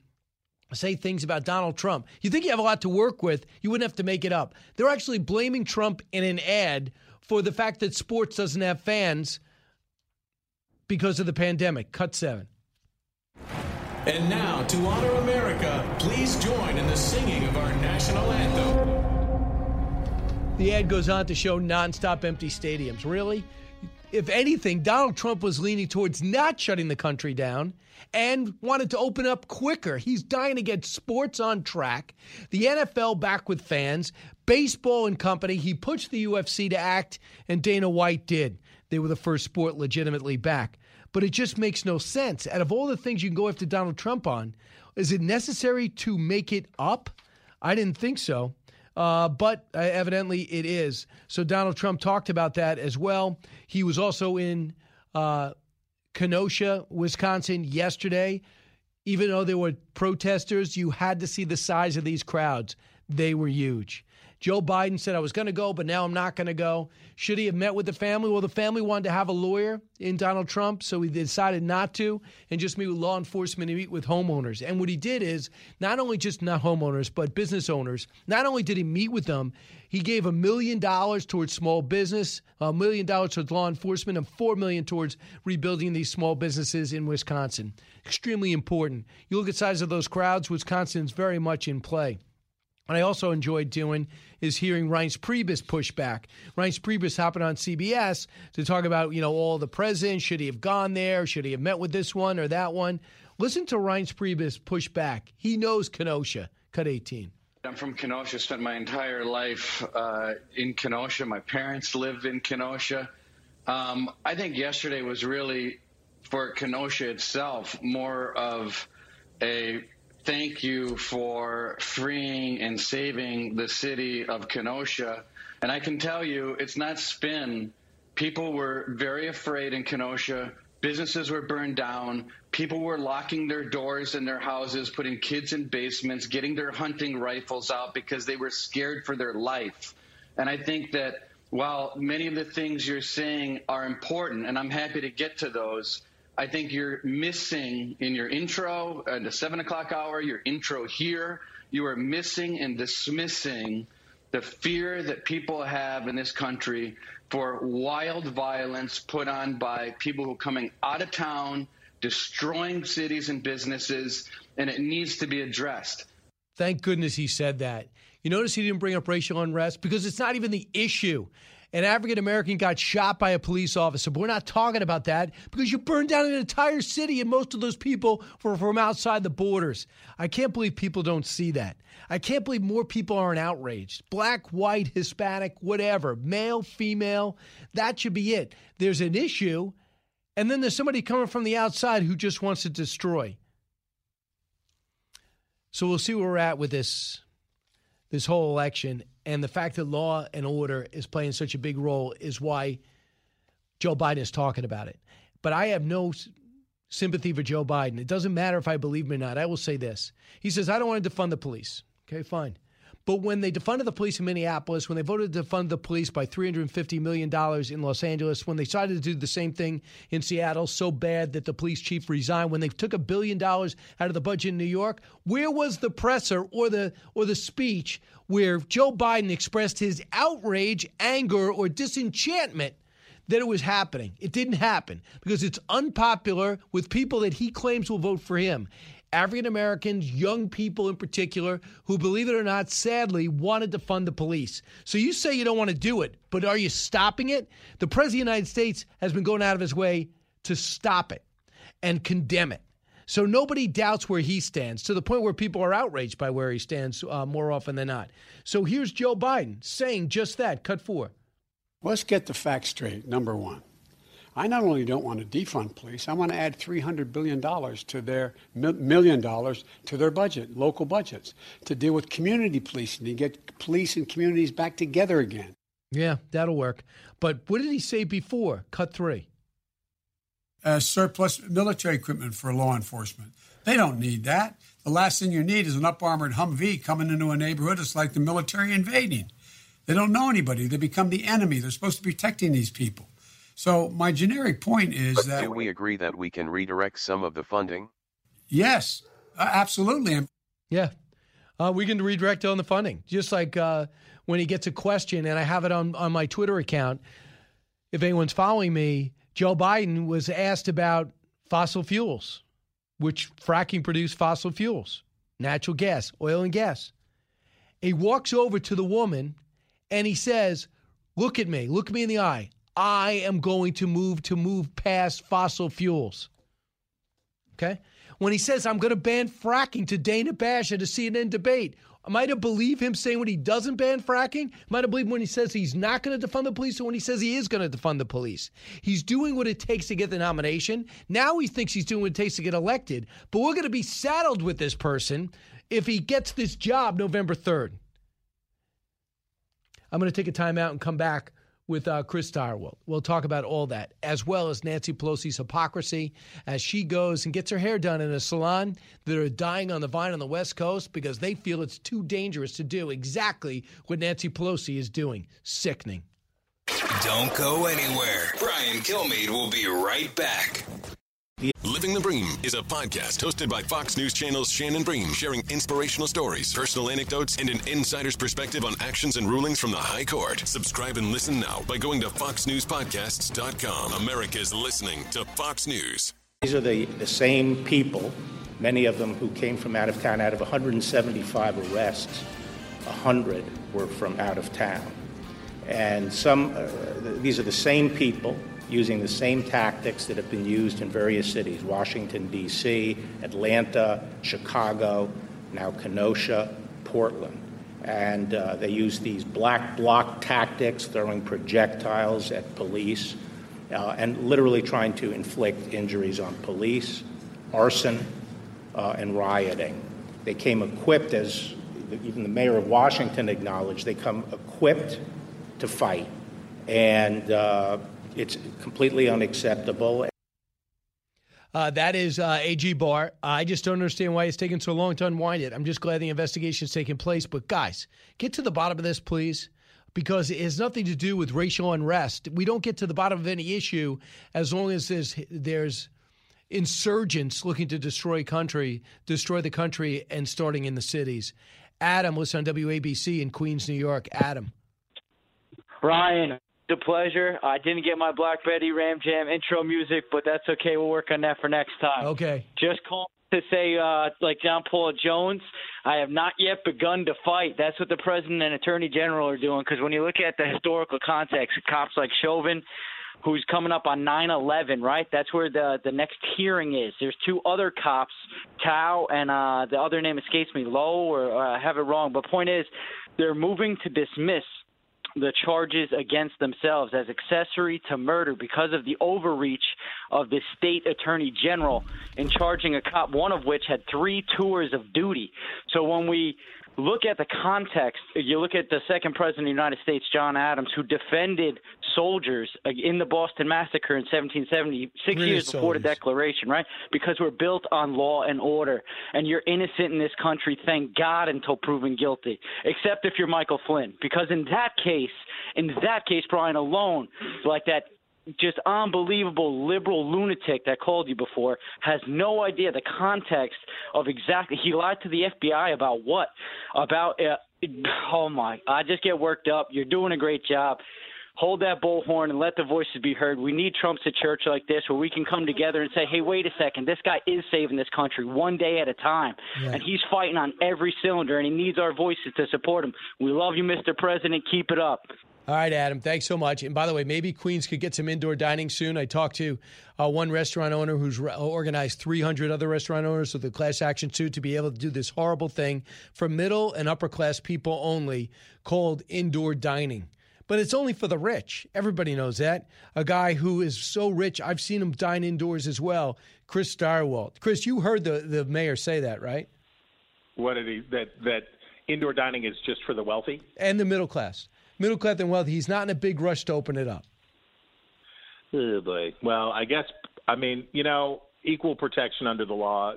say things about Donald Trump. You think you have a lot to work with, you wouldn't have to make it up. They're actually blaming Trump in an ad for the fact that sports doesn't have fans because of the pandemic. Cut seven. And now, to honor America, please join in the singing of our national anthem. The ad goes on to show nonstop empty stadiums. Really? If anything, Donald Trump was leaning towards not shutting the country down and wanted to open up quicker. He's dying to get sports on track, the NFL back with fans, baseball and company. He pushed the UFC to act, and Dana White did. They were the first sport legitimately back. But it just makes no sense. Out of all the things you can go after Donald Trump on, is it necessary to make it up? I didn't think so. Uh, but uh, evidently it is. So Donald Trump talked about that as well. He was also in uh, Kenosha, Wisconsin yesterday. Even though there were protesters, you had to see the size of these crowds. They were huge. Joe Biden said, I was going to go, but now I'm not going to go. Should he have met with the family? Well, the family wanted to have a lawyer in Donald Trump, so he decided not to and just meet with law enforcement and meet with homeowners. And what he did is not only just not homeowners, but business owners, not only did he meet with them, he gave a million dollars towards small business, a million dollars towards law enforcement, and four million towards rebuilding these small businesses in Wisconsin. Extremely important. You look at size of those crowds, Wisconsin's very much in play. What I also enjoyed doing is hearing Reince Priebus push back. Reince Priebus hopping on CBS to talk about, you know, all the presidents. Should he have gone there? Should he have met with this one or that one? Listen to Reince Priebus push back. He knows Kenosha. Cut 18. I'm from Kenosha, spent my entire life uh, in Kenosha. My parents live in Kenosha. Um, I think yesterday was really, for Kenosha itself, more of a thank you for freeing and saving the city of Kenosha. And I can tell you, it's not spin. People were very afraid in Kenosha. Businesses were burned down. People were locking their doors in their houses, putting kids in basements, getting their hunting rifles out because they were scared for their life. And I think that while many of the things you're saying are important, and I'm happy to get to those, I think you're missing in your intro, at the seven o'clock hour, your intro here, you are missing and dismissing the fear that people have in this country for wild violence put on by people who are coming out of town, destroying cities and businesses, and it needs to be addressed. Thank goodness he said that. You notice he didn't bring up racial unrest because it's not even the issue an African American got shot by a police officer. But we're not talking about that because you burned down an entire city and most of those people were from outside the borders. I can't believe people don't see that. I can't believe more people aren't outraged. Black, white, Hispanic, whatever, male, female, that should be it. There's an issue, and then there's somebody coming from the outside who just wants to destroy. So we'll see where we're at with this this whole election and the fact that law and order is playing such a big role is why Joe Biden is talking about it. But I have no sympathy for Joe Biden. It doesn't matter if I believe him or not. I will say this. He says, I don't want to defund the police. Okay, fine. But when they defunded the police in Minneapolis, when they voted to defund the police by $350 million in Los Angeles, when they decided to do the same thing in Seattle so bad that the police chief resigned, when they took a billion dollars out of the budget in New York, where was the presser or the or the speech where Joe Biden expressed his outrage, anger, or disenchantment that it was happening? It didn't happen because it's unpopular with people that he claims will vote for him. African Americans, young people in particular, who, believe it or not, sadly wanted to fund the police. So you say you don't want to do it, but are you stopping it? The President of the United States has been going out of his way to stop it and condemn it. So nobody doubts where he stands to the point where people are outraged by where he stands uh, more often than not. So here's Joe Biden saying just that. Cut four. Let's get the facts straight. Number one. I not only don't want to defund police, I want to add $300 billion to their million dollars to their budget, local budgets, to deal with community policing, to get police and communities back together again. Yeah, that'll work. But what did he say before? Cut three. Uh, surplus military equipment for law enforcement. They don't need that. The last thing you need is an up armored Humvee coming into a neighborhood. It's like the military invading. They don't know anybody. They become the enemy. They're supposed to be protecting these people. So my generic point is but that do we agree that we can redirect some of the funding? Yes, absolutely. Yeah, uh, we can redirect on the funding. Just like uh, when he gets a question, and I have it on on my Twitter account. If anyone's following me, Joe Biden was asked about fossil fuels, which fracking produced fossil fuels, natural gas, oil and gas. He walks over to the woman and he says, Look at me, look me in the eye. I am going to move to move past fossil fuels. Okay? When he says, I'm going to ban fracking to Dana Bash at a CNN debate, am I to believe him saying when he doesn't ban fracking? Am I to believe when he says he's not going to defund the police or when he says he is going to defund the police? He's doing what it takes to get the nomination. Now he thinks he's doing what it takes to get elected. But we're going to be saddled with this person if he gets this job November 3rd. I'm going to take a timeout and come back with uh, Chris Stirewalt. We'll talk about all that, as well as Nancy Pelosi's hypocrisy as she goes and gets her hair done in a salon that are dying on the vine on the West Coast because they feel it's too dangerous to do exactly what Nancy Pelosi is doing. Sickening. Don't go anywhere. Brian Kilmeade will be right back. Living the Bream is a podcast hosted by Fox News Channel's Shannon Bream, sharing inspirational stories, personal anecdotes, and an insider's perspective on actions and rulings from the High Court. Subscribe and listen now by going to foxnewspodcasts.com. America's listening to Fox News. These are the, the same people, many of them who came from out of town, out of 175 arrests. 100 were from out of town. And some, uh, these are the same people using the same tactics that have been used in various cities Washington, D.C., Atlanta, Chicago, now Kenosha, Portland. And uh, they use these black bloc tactics, throwing projectiles at police, uh, and literally trying to inflict injuries on police, arson, uh, and rioting. They came equipped, as even the mayor of Washington acknowledged, they come equipped to fight. And uh, it's completely unacceptable. Uh, that is uh, AG Barr. I just don't understand why it's taking so long to unwind it. I'm just glad the investigation is taking place. But guys, get to the bottom of this, please, because it has nothing to do with racial unrest. We don't get to the bottom of any issue as long as there's there's insurgents looking to destroy country, destroy the country, and starting in the cities. Adam, listen on WABC in Queens, New York. Adam. Brian, a pleasure. I didn't get my Black Betty Ram Jam intro music, but that's okay. We'll work on that for next time. Okay. Just call to say, uh, like John Paul Jones, I have not yet begun to fight. That's what the president and attorney general are doing. Because when you look at the historical context, cops like Chauvin, who's coming up on 9/11, right? That's where the the next hearing is. There's two other cops, Thao and uh, the other name escapes me, Lowe, or uh, I have it wrong. But point is, they're moving to dismiss the charges against themselves as accessory to murder because of the overreach of the state attorney general in charging a cop, one of which had three tours of duty. So when we look at the context, you look at the second president of the United States, John Adams, who defended soldiers in the Boston Massacre in 1770, six British years before the. Declaration, right? Because we're built on law and order, and you're innocent in this country, thank God, until proven guilty. Except if you're Michael Flynn, because in that case, in that case, Brian alone, like that just unbelievable liberal lunatic that called you before has no idea the context of exactly he lied to the FBI about what? About uh, oh my I just get worked up. You're doing a great job. Hold that bullhorn and let the voices be heard. We need Trumps at church like this where we can come together and say hey wait a second. This guy is saving this country one day at a time. Yeah. and he's fighting on every cylinder and he needs our voices to support him. We love you Mr. President. Keep it up All right, Adam. Thanks so much. And by the way, maybe Queens could get some indoor dining soon. I talked to uh, one restaurant owner who's re- organized 300 other restaurant owners with a class action suit to be able to do this horrible thing for middle and upper class people only called indoor dining. But it's only for the rich. Everybody knows that. A guy who is so rich, I've seen him dine indoors as well. Chris Stirewalt. Chris, you heard the, the mayor say that, right? What did he that that indoor dining is just for the wealthy? And the middle class. Middle class and wealthy. He's not in a big rush to open it up. Oh boy. Well, I guess I mean you know equal protection under the law,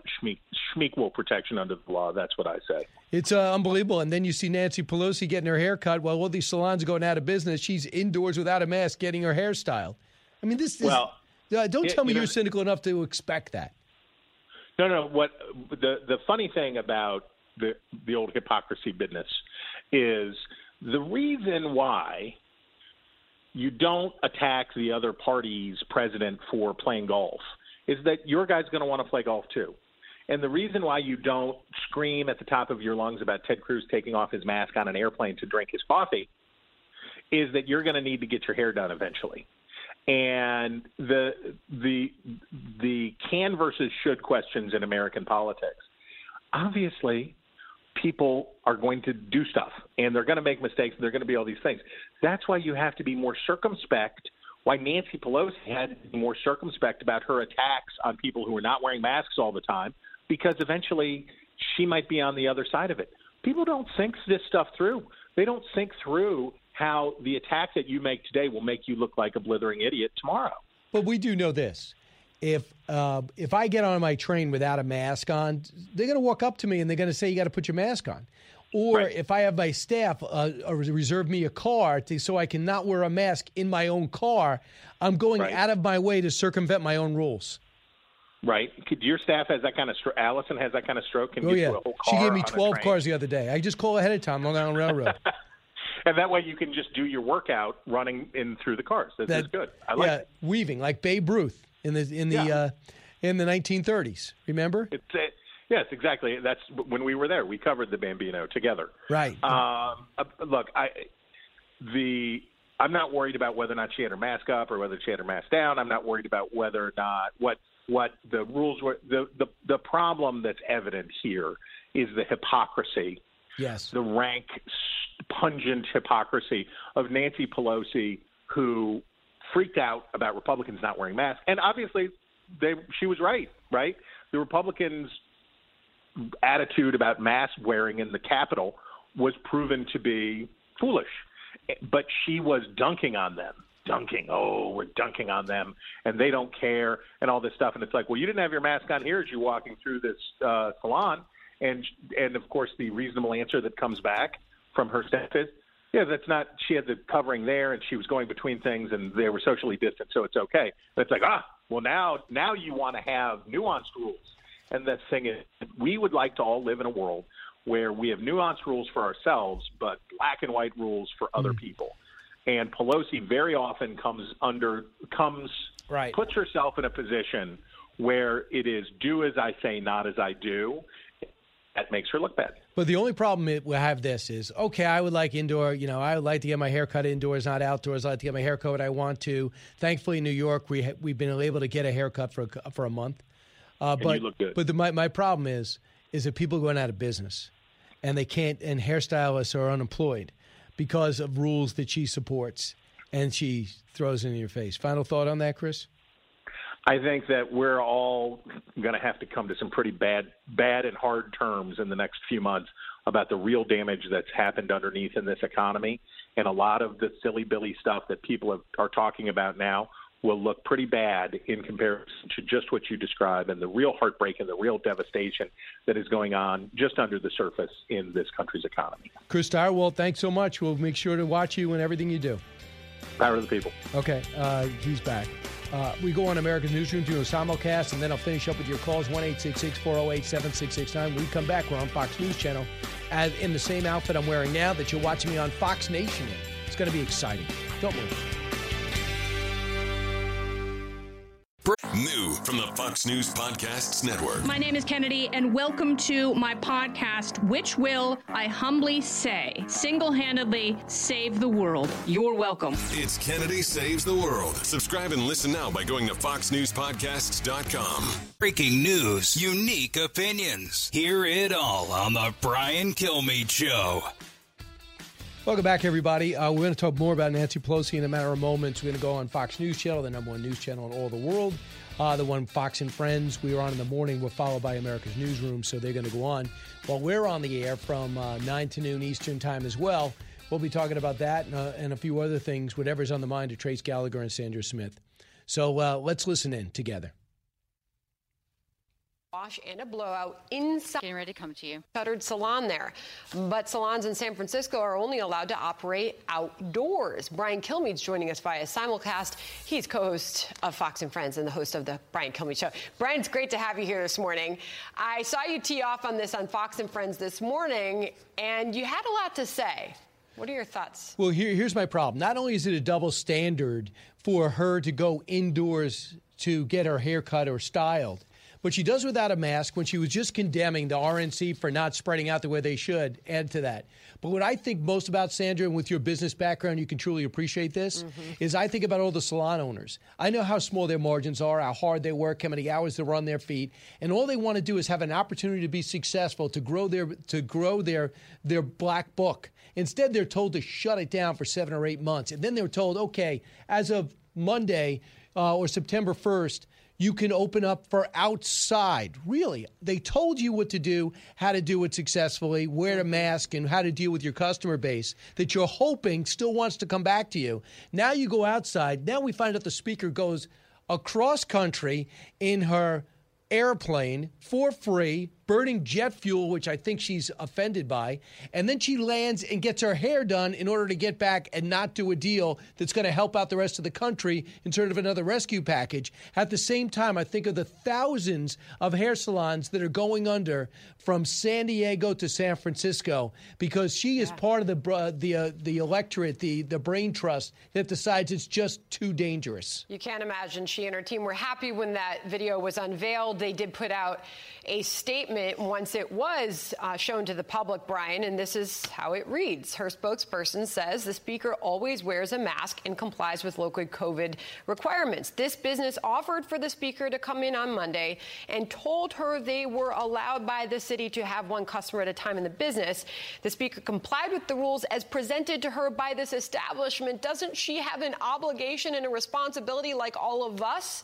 schmeequal protection under the law. That's what I say. It's uh, unbelievable. And then you see Nancy Pelosi getting her hair cut while all these salons are going out of business. She's indoors without a mask getting her hair styled. I mean, this is. Well, uh, don't yeah, tell me you you're cynical enough to expect that. No, no. What the the funny thing about the the old hypocrisy business is the reason why you don't attack the other party's president for playing golf is that your guy's going to want to play golf too. And the reason why you don't scream at the top of your lungs about Ted Cruz taking off his mask on an airplane to drink his coffee is that you're going to need to get your hair done eventually. And the the the can versus should questions in American politics. Obviously, people are going to do stuff and they're going to make mistakes and they're going to be all these things. That's why you have to be more circumspect. Why Nancy Pelosi had to be more circumspect about her attacks on people who are not wearing masks all the time, because eventually she might be on the other side of it. People don't think this stuff through. They don't think through how the attack that you make today will make you look like a blithering idiot tomorrow. But we do know this. If uh, if I get on my train without a mask on, they're going to walk up to me and they're going to say, "You got to put your mask on." Or if I have my staff uh, uh, reserve me a car to, so I can not wear a mask in my own car, I'm going out of my way to circumvent my own rules. Right? Could your staff has that kind of stroke? Allison has that kind of stroke. Can oh yeah, a whole she gave me 12 cars the other day. I just call ahead of time, Long Island Railroad. *laughs* and that way you can just do your workout running in through the cars. That's That- that's good. I like yeah, it. weaving like Babe Ruth in the in the Yeah. uh, in the 1930s. Remember? It's a, Yes, exactly. That's when we were there. We covered the Bambino together. Right. Um, uh, look, I the I'm not worried about whether or not she had her mask up or whether she had her mask down. I'm not worried about whether or not what what the rules were. The the the problem that's evident here is the hypocrisy. Yes. The rank, pungent hypocrisy of Nancy Pelosi, who freaked out about Republicans not wearing masks, and obviously, they she was right. Right. The Republicans attitude about mask wearing in the Capitol was proven to be foolish. But she was dunking on them, dunking. Oh, we're dunking on them, and they don't care, and all this stuff. And it's like, well, you didn't have your mask on here as you walking through this uh, salon, and and of course the reasonable answer that comes back from her staff is, yeah, that's not. She had the covering there, and she was going between things, and they were socially distant, so it's okay. But it's like, ah, well now now you want to have nuanced rules and the thing is, we would like to all live in a world where we have nuanced rules for ourselves, but black and white rules for other people. And Pelosi very often comes under comes right. puts herself in a position where it is do as I say, not as I do. That makes her look bad. But the only problem it, we have this is okay. I would like indoor. You know, I would like to get my hair cut indoors, not outdoors. I like to get my hair cut I want to. Thankfully, in New York, we ha- we've been able to get a haircut for a, for a month. Uh, but you look good. but the, my my problem is is that people are going out of business, and they can't. And hairstylists are unemployed because of rules that she supports, and she throws in your face. Final thought on that, Chris? I think that we're all going to have to come to some pretty bad, bad and hard terms in the next few months about the real damage that's happened underneath in this economy, and a lot of the silly billy stuff that people have, are talking about now will look pretty bad in comparison to just what you describe and the real heartbreak and the real devastation that is going on just under the surface in this country's economy. Chris Stirewalt, thanks so much. We'll make sure to watch you and everything you do. Power to the people. Okay, uh, he's back. Uh, we go on America's Newsroom to a simulcast, and then I'll finish up with your calls 1 408 7669. We come back. We're on Fox News Channel as in the same outfit I'm wearing now that you're watching me on Fox Nation in. It's going to be exciting. Don't move. New from the Fox News Podcasts Network. My name is Kennedy, and welcome to my podcast, which will, I humbly say, single handedly save the world. You're welcome. It's Kennedy Saves the World. Subscribe and listen now by going to foxnewspodcasts.com. Breaking news, unique opinions. Hear it all on the Brian Kilmeade Show. Welcome back, everybody. Uh, we're going to talk more about Nancy Pelosi in a matter of moments. We're going to go on Fox News Channel, the number one news channel in all the world. Uh, the one Fox and Friends we were on in the morning were followed by America's Newsroom, so they're going to go on. While we're on the air from uh, 9 to noon Eastern Time as well, we'll be talking about that and, uh, and a few other things, whatever's on the mind of Trace Gallagher and Sandra Smith. So uh, let's listen in together. Wash and a blowout inside. Getting ready to come to you. Shuttered salon there. But salons in San Francisco are only allowed to operate outdoors. Brian Kilmeade's joining us via simulcast. He's co host of Fox and Friends and the host of the Brian Kilmeade Show. Brian, it's great to have you here this morning. I saw you tee off on this on Fox and Friends this morning, and you had a lot to say. What are your thoughts? Well, here, here's my problem. Not only is it a double standard for her to go indoors to get her hair cut or styled, but she does without a mask when she was just condemning the RNC for not spreading out the way they should. Add to that. But what I think most about Sandra, and with your business background, you can truly appreciate this, is I think about all the salon owners. I know how small their margins are, how hard they work, how many hours they run their feet, and all they want to do is have an opportunity to be successful, to grow their to grow their their black book. Instead, they're told to shut it down for seven or eight months, and then they're told, okay, as of Monday uh, or September first you can open up for outside. Really, they told you what to do, how to do it successfully, wear a mask, and how to deal with your customer base that you're hoping still wants to come back to you. Now you go outside. Now we find out the speaker goes across country in her airplane for free, burning jet fuel, which I think she's offended by. And then she lands and gets her hair done in order to get back and not do a deal that's going to help out the rest of the country in sort of another rescue package. At the same time, I think of the thousands of hair salons that are going under from San Diego to San Francisco because she is part of the uh, the uh, the electorate, the the brain trust that decides it's just too dangerous. You can't imagine she and her team were happy when that video was unveiled. They did put out a statement announcement once it was uh, shown to the public, Brian, and this is how it reads. Her spokesperson says the speaker always wears a mask and complies with local COVID requirements. This business offered for the speaker to come in on Monday and told her they were allowed by the city to have one customer at a time in the business. The speaker complied with the rules as presented to her by this establishment. Doesn't she have an obligation and a responsibility like all of us?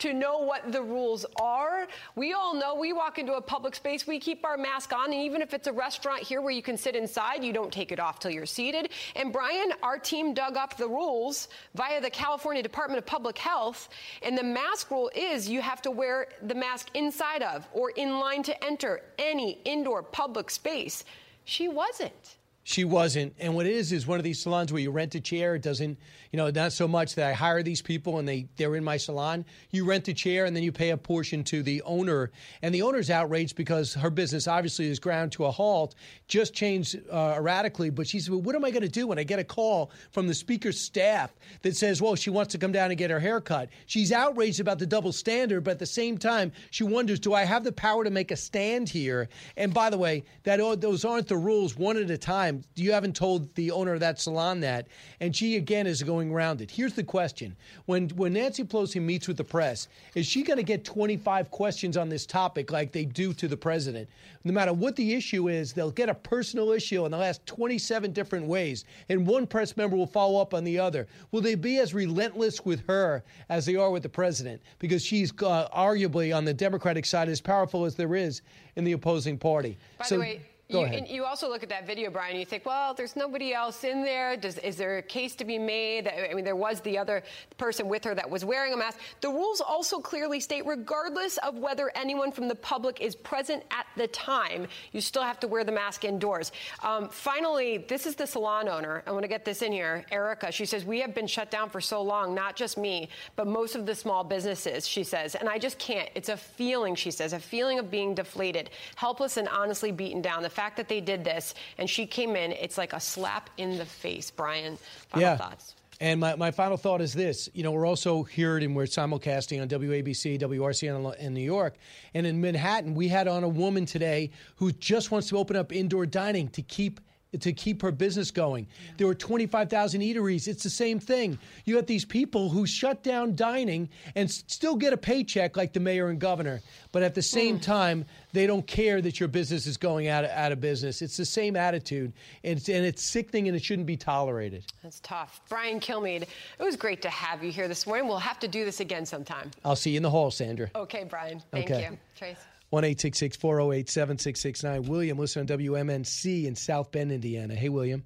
To know what the rules are. We all know we walk into a public space, we keep our mask on, and even if it's a restaurant here where you can sit inside, you don't take it off till you're seated. And Brian, our team dug up the rules via the California Department of Public Health, and the mask rule is you have to wear the mask inside of or in line to enter any indoor public space. She wasn't. She wasn't. And what it is is one of these salons where you rent a chair. It doesn't, you know, not so much that I hire these people and they they're in my salon. You rent a chair and then you pay a portion to the owner. And the owner's outraged because her business obviously is ground to a halt, just changed uh, erratically. But she said, well, what am I going to do when I get a call from the speaker's staff that says, well, she wants to come down and get her hair cut? She's outraged about the double standard, but at the same time, she wonders, do I have the power to make a stand here? And by the way, that those aren't the rules one at a time. You haven't told the owner of that salon that. And she, again, is going around it. Here's the question when, when Nancy Pelosi meets with the press, is she going to get 25 questions on this topic like they do to the president? No matter what the issue is, they'll get a personal issue and they'll ask 27 different ways. And one press member will follow up on the other. Will they be as relentless with her as they are with the president? Because she's uh, arguably on the Democratic side as powerful as there is in the opposing party. By so, the way, Go you, ahead. You also look at that video, Brian, and you think, well, there's nobody else in there. Does, is there a case to be made? I mean, there was the other person with her that was wearing a mask. The rules also clearly state, regardless of whether anyone from the public is present at the time, you still have to wear the mask indoors. Um, finally, this is the salon owner. I want to get this in here. Erica, she says, we have been shut down for so long, not just me, but most of the small businesses, she says. And I just can't. It's a feeling, she says, a feeling of being deflated, helpless, and honestly beaten down. The fact that they did this and she came in, it's like a slap in the face. Brian, final yeah. thoughts. And my, my final thought is this. You know, we're also here and we're simulcasting on WABC, WRCN in New York. And in Manhattan, we had on a woman today who just wants to open up indoor dining to keep to keep her business going. There were 25,000 eateries. It's the same thing. You have these people who shut down dining and still get a paycheck like the mayor and governor, but at the same mm. time, they don't care that your business is going out of, out of business. It's the same attitude, and it's, and it's sickening and it shouldn't be tolerated. That's tough. Brian Kilmeade, it was great to have you here this morning. We'll have to do this again sometime. I'll see you in the hall, Sandra. Okay, Brian. Thank Okay. you. Trace. 1 408 7669. William, listen on WMNC in South Bend, Indiana. Hey, William.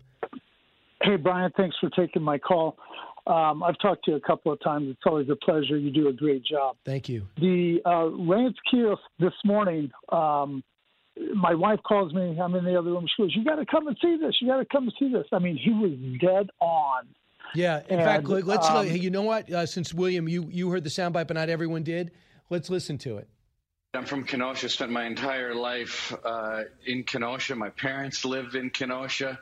Hey, Brian, thanks for taking my call. Um, I've talked to you a couple of times. It's always a pleasure. You do a great job. Thank you. The uh, Lance Kiosk this morning, um, my wife calls me. I'm in the other room. She goes, You got to come and see this. You got to come and see this. I mean, he was dead on. Yeah, in And, fact, let- let's. um, you know what? Uh, since William, you you heard the soundbite, but not everyone did. Let's listen to it. I'm from Kenosha. Spent my entire life uh, in Kenosha. My parents live in Kenosha.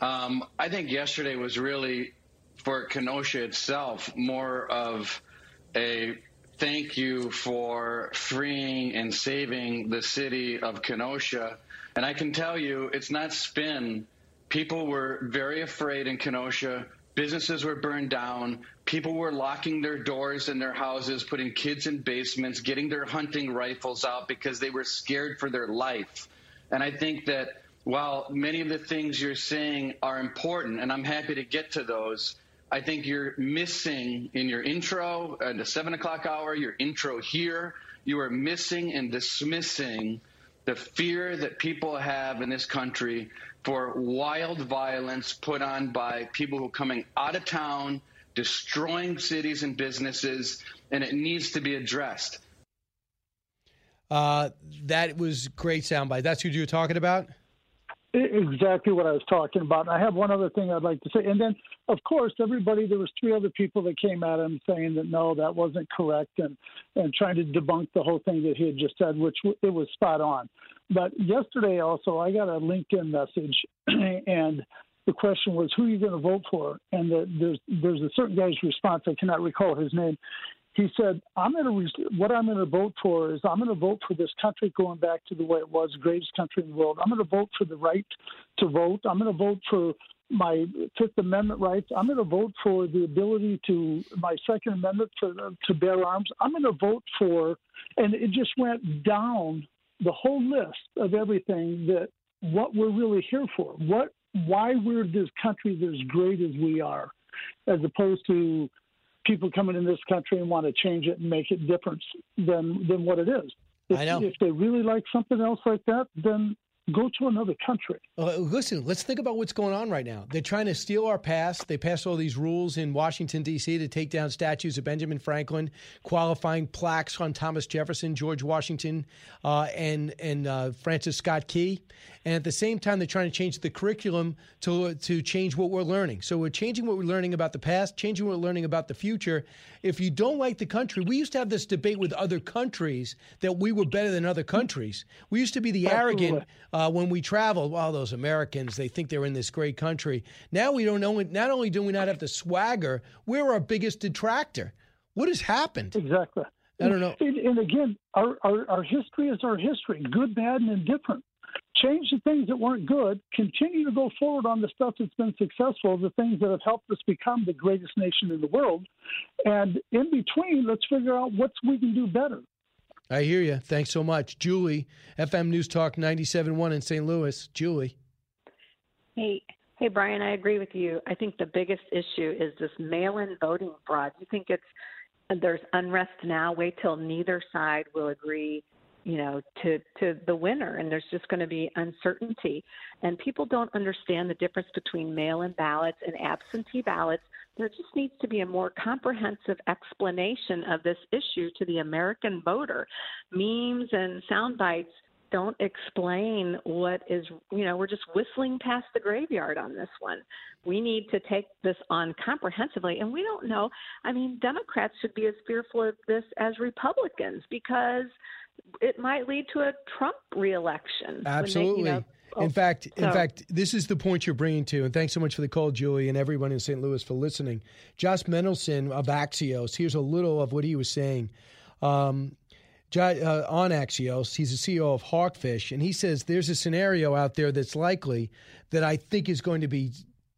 Um, I think yesterday was really for Kenosha itself more of a thank you for freeing and saving the city of Kenosha. And I can tell you, it's not spin. People were very afraid in Kenosha. Businesses were burned down. People were locking their doors in their houses, putting kids in basements, getting their hunting rifles out because they were scared for their life. And I think that while many of the things you're saying are important, and I'm happy to get to those, I think you're missing in your intro at the seven o'clock hour, your intro here, you are missing and dismissing the fear that people have in this country for wild violence put on by people who are coming out of town, destroying cities and businesses, and it needs to be addressed. Uh, that was great soundbite. That's who you were talking about. Exactly what I was talking about. And I have one other thing I'd like to say. And then, of course, everybody, there was three other people that came at him saying that no, that wasn't correct and, and trying to debunk the whole thing that he had just said, which it was spot on. But yesterday also, I got a LinkedIn message *clears throat* and the question was, who are you going to vote for? And the, there's, there's a certain guy's response. I cannot recall his name. He said, "I'm going to re- what I'm going to vote for is I'm going to vote for this country going back to the way it was, greatest country in the world. I'm going to vote for the right to vote. I'm going to vote for my Fifth Amendment rights. I'm going to vote for the ability to my Second Amendment to bear arms. I'm going to vote for, and it just went down the whole list of everything that what we're really here for. What why we're this country that's as great as we are, as opposed to people coming in this country and want to change it and make it different than than what it is. If, I know. if they really like something else like that, then go to another country. Uh, listen, let's think about what's going on right now. They're trying to steal our past. They passed all these rules in Washington, D.C. to take down statues of Benjamin Franklin, qualifying plaques on Thomas Jefferson, George Washington, uh, and, and uh, Francis Scott Key. And at the same time, they're trying to change the curriculum to, to change what we're learning. So we're changing what we're learning about the past, changing what we're learning about the future. If you don't like the country, we used to have this debate with other countries that we were better than other countries. We used to be the arrogant uh, when we travel, Well, those Americans, they think they're in this great country. Now we don't know. Not only do we not have the swagger, we're our biggest detractor. What has happened? Exactly. I don't know. And, and again, our, our, our history is our history, good, bad, and indifferent. Change the things that weren't good. Continue to go forward on the stuff that's been successful, the things that have helped us become the greatest nation in the world. And in between, let's figure out what we can do better. I hear you. Thanks so much. Julie, FM News Talk 97.1 in St. Louis. Julie. Hey, hey, Brian, I agree with you. I think the biggest issue is this mail-in voting fraud. You think it's there's unrest now? Wait till neither side will agree, you know, to to the winner, and there's just going to be uncertainty. And people don't understand the difference between mail-in ballots and absentee ballots. There just needs to be a more comprehensive explanation of this issue to the American voter. Memes and sound bites don't explain what is you know we're just whistling past the graveyard on this one we need to take this on comprehensively and we don't know i mean democrats should be as fearful of this as republicans because it might lead to a trump reelection Absolutely. They, you know, in fact, in fact, this is the point you're bringing to, and thanks so much for the call, Julie, and everyone in St. Louis for listening. Josh Mendelsohn of Axios, here's a little of what he was saying. Um, uh, on Axios, he's the CEO of Hawkfish, and he says there's a scenario out there that's likely that I think is going to be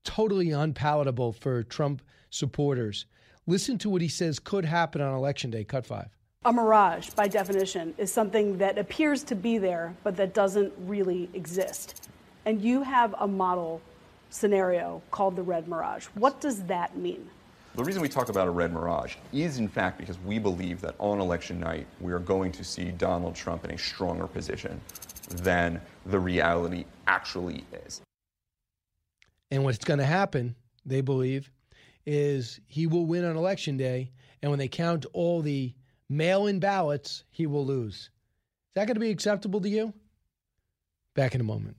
totally unpalatable for Trump supporters. Listen to what he says could happen on Election Day. Cut five. A mirage, by definition, is something that appears to be there, but that doesn't really exist. And you have a model scenario called the red mirage. What does that mean? The reason we talk about a red mirage is, in fact, because we believe that on election night, we are going to see Donald Trump in a stronger position than the reality actually is. And what's going to happen, they believe, is he will win on election day. And when they count all the mail in ballots, he will lose. Is that going to be acceptable to you? Back in a moment.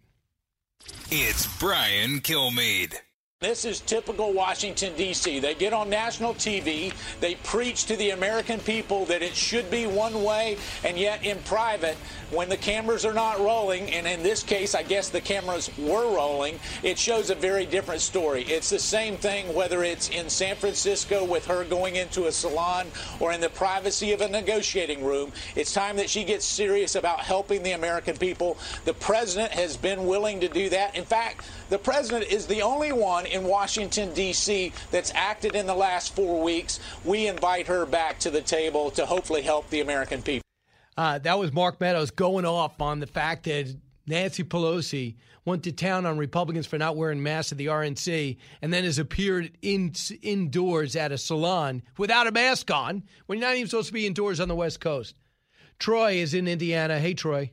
It's Brian Kilmeade. This is typical Washington, D.C. They get on national TV, they preach to the American people that it should be one way, and yet in private, when the cameras are not rolling, and in this case, I guess the cameras were rolling, it shows a very different story. It's the same thing whether it's in San Francisco with her going into a salon or in the privacy of a negotiating room. It's time that she gets serious about helping the American people. The president has been willing to do that. In fact, the president is the only one in Washington, D.C. that's acted in the last four weeks. We invite her back to the table to hopefully help the American people. Uh, that was Mark Meadows going off on the fact that Nancy Pelosi went to town on Republicans for not wearing masks at the RNC and then has appeared in, indoors at a salon without a mask on when you're not even supposed to be indoors on the West Coast. Troy is in Indiana. Hey, Troy.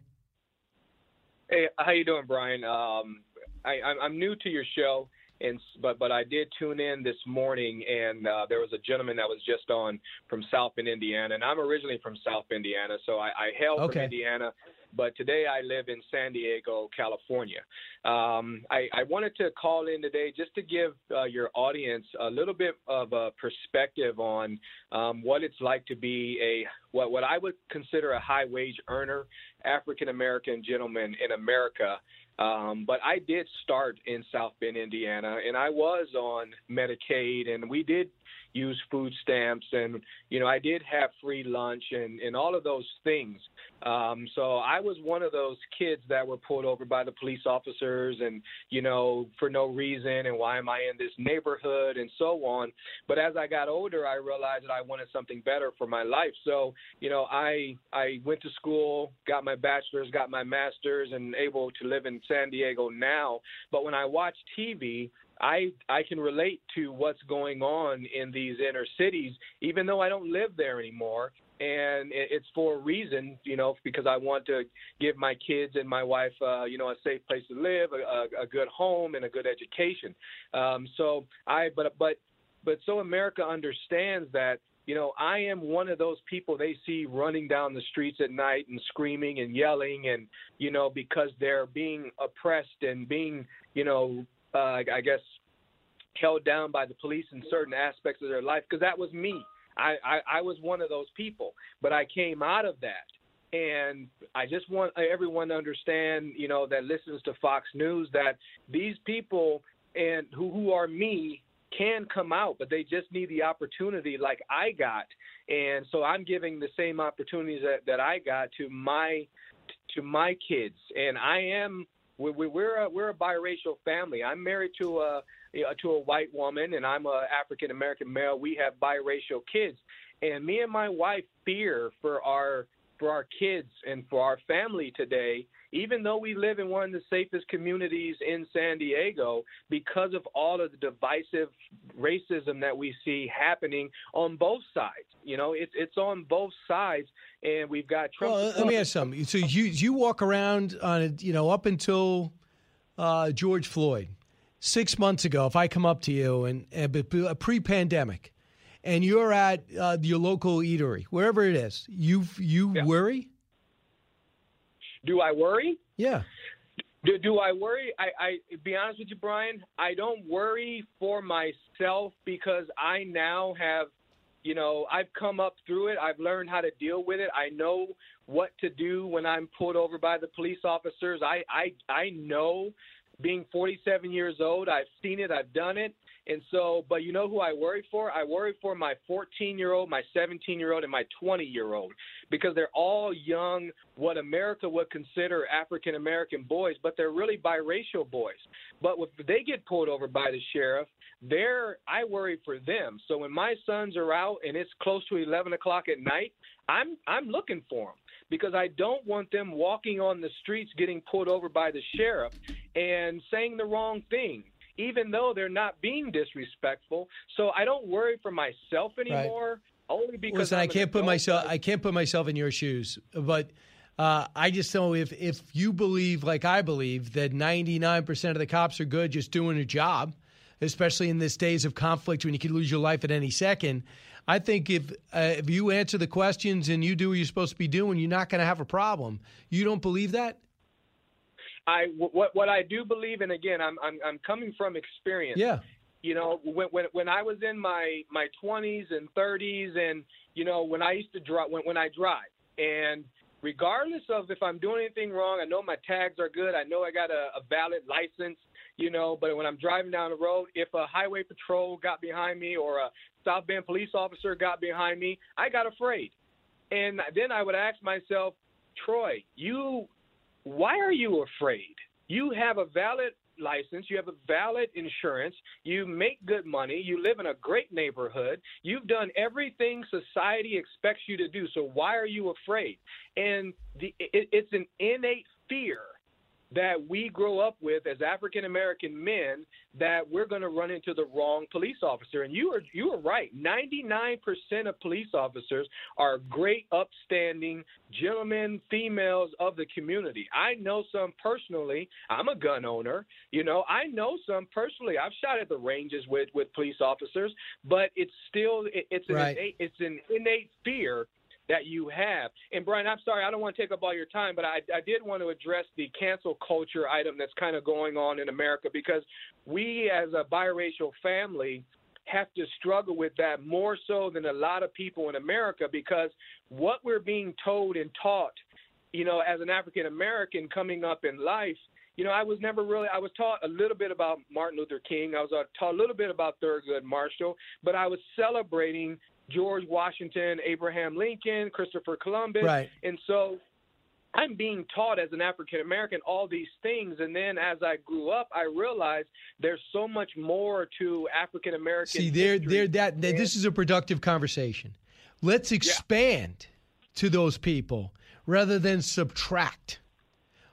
Hey, how you doing, Brian? Um, I, I'm- new to your show, and but but I did tune in this morning, and uh, there was a gentleman that was just on from South in Indiana, and I'm originally from South Indiana, so I, I hail Okay. from Indiana. But today I live in San Diego, California. Um, I, I wanted to call in today just to give uh, your audience a little bit of a perspective on um, what it's like to be a what what I would consider a high wage earner, African American gentleman in America Um, but I did start in South Bend, Indiana, and I was on Medicaid, and we did use food stamps, and you know I did have free lunch and and all of those things. Um, so I was one of those kids that were pulled over by the police officers, and you know for no reason, and why am I in this neighborhood, and so on. But as I got older, I realized that I wanted something better for my life. So you know I I went to school, got my bachelor's, got my master's, and able to live in San Diego now. But when I watch TV, I I can relate to what's going on in these inner cities, even though I don't live there anymore. And it's for a reason, you know, because I want to give my kids and my wife, uh, you know, a safe place to live, a, a good home, and a good education. Um, so I, but but but so America understands that you know, I am one of those people they see running down the streets at night and screaming and yelling and, you know, because they're being oppressed and being, you know, uh, I guess held down by the police in certain aspects of their life because that was me. I, I, I was one of those people, but I came out of that. And I just want everyone to understand, you know, that listens to Fox News that these people and who, who are me can come out, but they just need the opportunity like I got. And so I'm giving the same opportunities that, that I got to my to my kids. And I am we, we, we're a, we're a biracial family. I'm married to a to a white woman, and I'm a African American male. We have biracial kids, and me and my wife fear for our for our kids and for our family today even though we live in one of the safest communities in San Diego, because of all of the divisive racism that we see happening on both sides. You know, it's it's on both sides, and we've got Trump. Well, let me ask something. So you you walk around on it, you know, up until uh, George Floyd, six months ago. If I come up to you and, and pre-pandemic, and you're at uh, your local eatery, wherever it is, you you yeah. worry? Do I worry? Yeah. Do, do I worry? I, I be honest with you, Brian. I don't worry for myself because I now have, you know, I've come up through it. I've learned how to deal with it. I know what to do when I'm pulled over by the police officers. I I I know. Being 47 years old, I've seen it. I've done it. And so, but you know who I worry for? I worry for my 14 year old, my 17 year old, and my 20 year old because they're all young, what America would consider African American boys, but they're really biracial boys. But if they get pulled over by the sheriff, they're, I worry for them. So when my sons are out and it's close to 11 o'clock at night, I'm, I'm looking for them because I don't want them walking on the streets getting pulled over by the sheriff and saying the wrong thing even though they're not being disrespectful. So I don't worry for myself anymore. Right. Only because Listen, I'm I can't put myself I can't put myself in your shoes, but uh, I just know if if you believe like I believe that 99% of the cops are good, just doing a job, especially in this days of conflict when you could lose your life at any second. I think if uh, if you answer the questions and you do what you're supposed to be doing, you're not going to have a problem. You don't believe that? I what what I do believe, and again, I'm I'm, I'm coming from experience. Yeah. You know, when, when when I was in my my 20s and 30s, and you know, when I used to drive, when when I drive, and regardless of if I'm doing anything wrong, I know my tags are good. I know I got a, a valid license. You know, but when I'm driving down the road, if a highway patrol got behind me or a South Bend police officer got behind me, I got afraid. And then I would ask myself, Troy, you why are you afraid? You have a valid license, you have a valid insurance, you make good money, you live in a great neighborhood, you've done everything society expects you to do. So why are you afraid? And the, it, it's an innate fear that we grow up with as African American men that we're going to run into the wrong police officer. And you are you are right. 99% of police officers are great, upstanding gentlemen, females of the community. I know some personally. I'm a gun owner. You know, I know some personally. I've shot at the ranges with with police officers, but it's still it, it's an right. innate, it's an innate fear that you have. And Brian, I'm sorry, I don't want to take up all your time, but I, I did want to address the cancel culture item that's kind of going on in America because we, as a biracial family, have to struggle with that more so than a lot of people in America because what we're being told and taught, you know, as an African American coming up in life you know, I was never really. I was taught a little bit about Martin Luther King. I was taught a little bit about Thurgood Marshall, but I was celebrating George Washington, Abraham Lincoln, Christopher Columbus, Right. and so I'm being taught as an African American all these things, and then as I grew up, I realized there's so much more to African American. See, there, there, that, that this is a productive conversation. Let's expand to those people rather than subtract.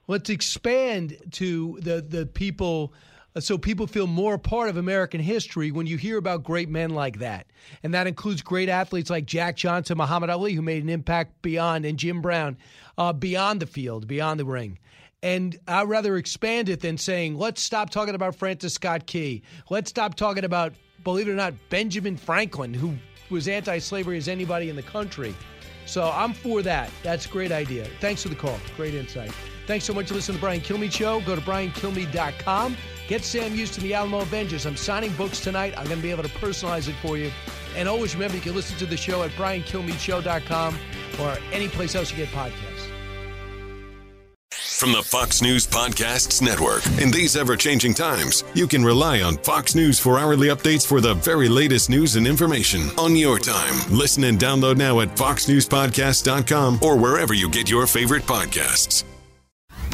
Let's expand to the the people, so people feel more a part of American history when you hear about great men like that, and that includes great athletes like Jack Johnson, Muhammad Ali, who made an impact beyond, and Jim Brown, uh, beyond the field, beyond the ring. And I'd rather expand it than saying, let's stop talking about Francis Scott Key. Let's stop talking about, believe it or not, Benjamin Franklin, who was anti slavery as anybody in the country. So I'm for that. That's a great idea. Thanks for the call. Great insight. Thanks so much for listening to the Brian Kilmeade Show. Go to briankilmeade.com. Get Sam Houston, the Alamo Avengers. I'm signing books tonight. I'm going to be able to personalize it for you. And always remember, you can listen to the show at briankilmeadshow.com or any place else you get podcasts. From the Fox News Podcasts Network. In these ever changing times, you can rely on Fox News for hourly updates for the very latest news and information on your time. Listen and download now at foxnewspodcast.com or wherever you get your favorite podcasts.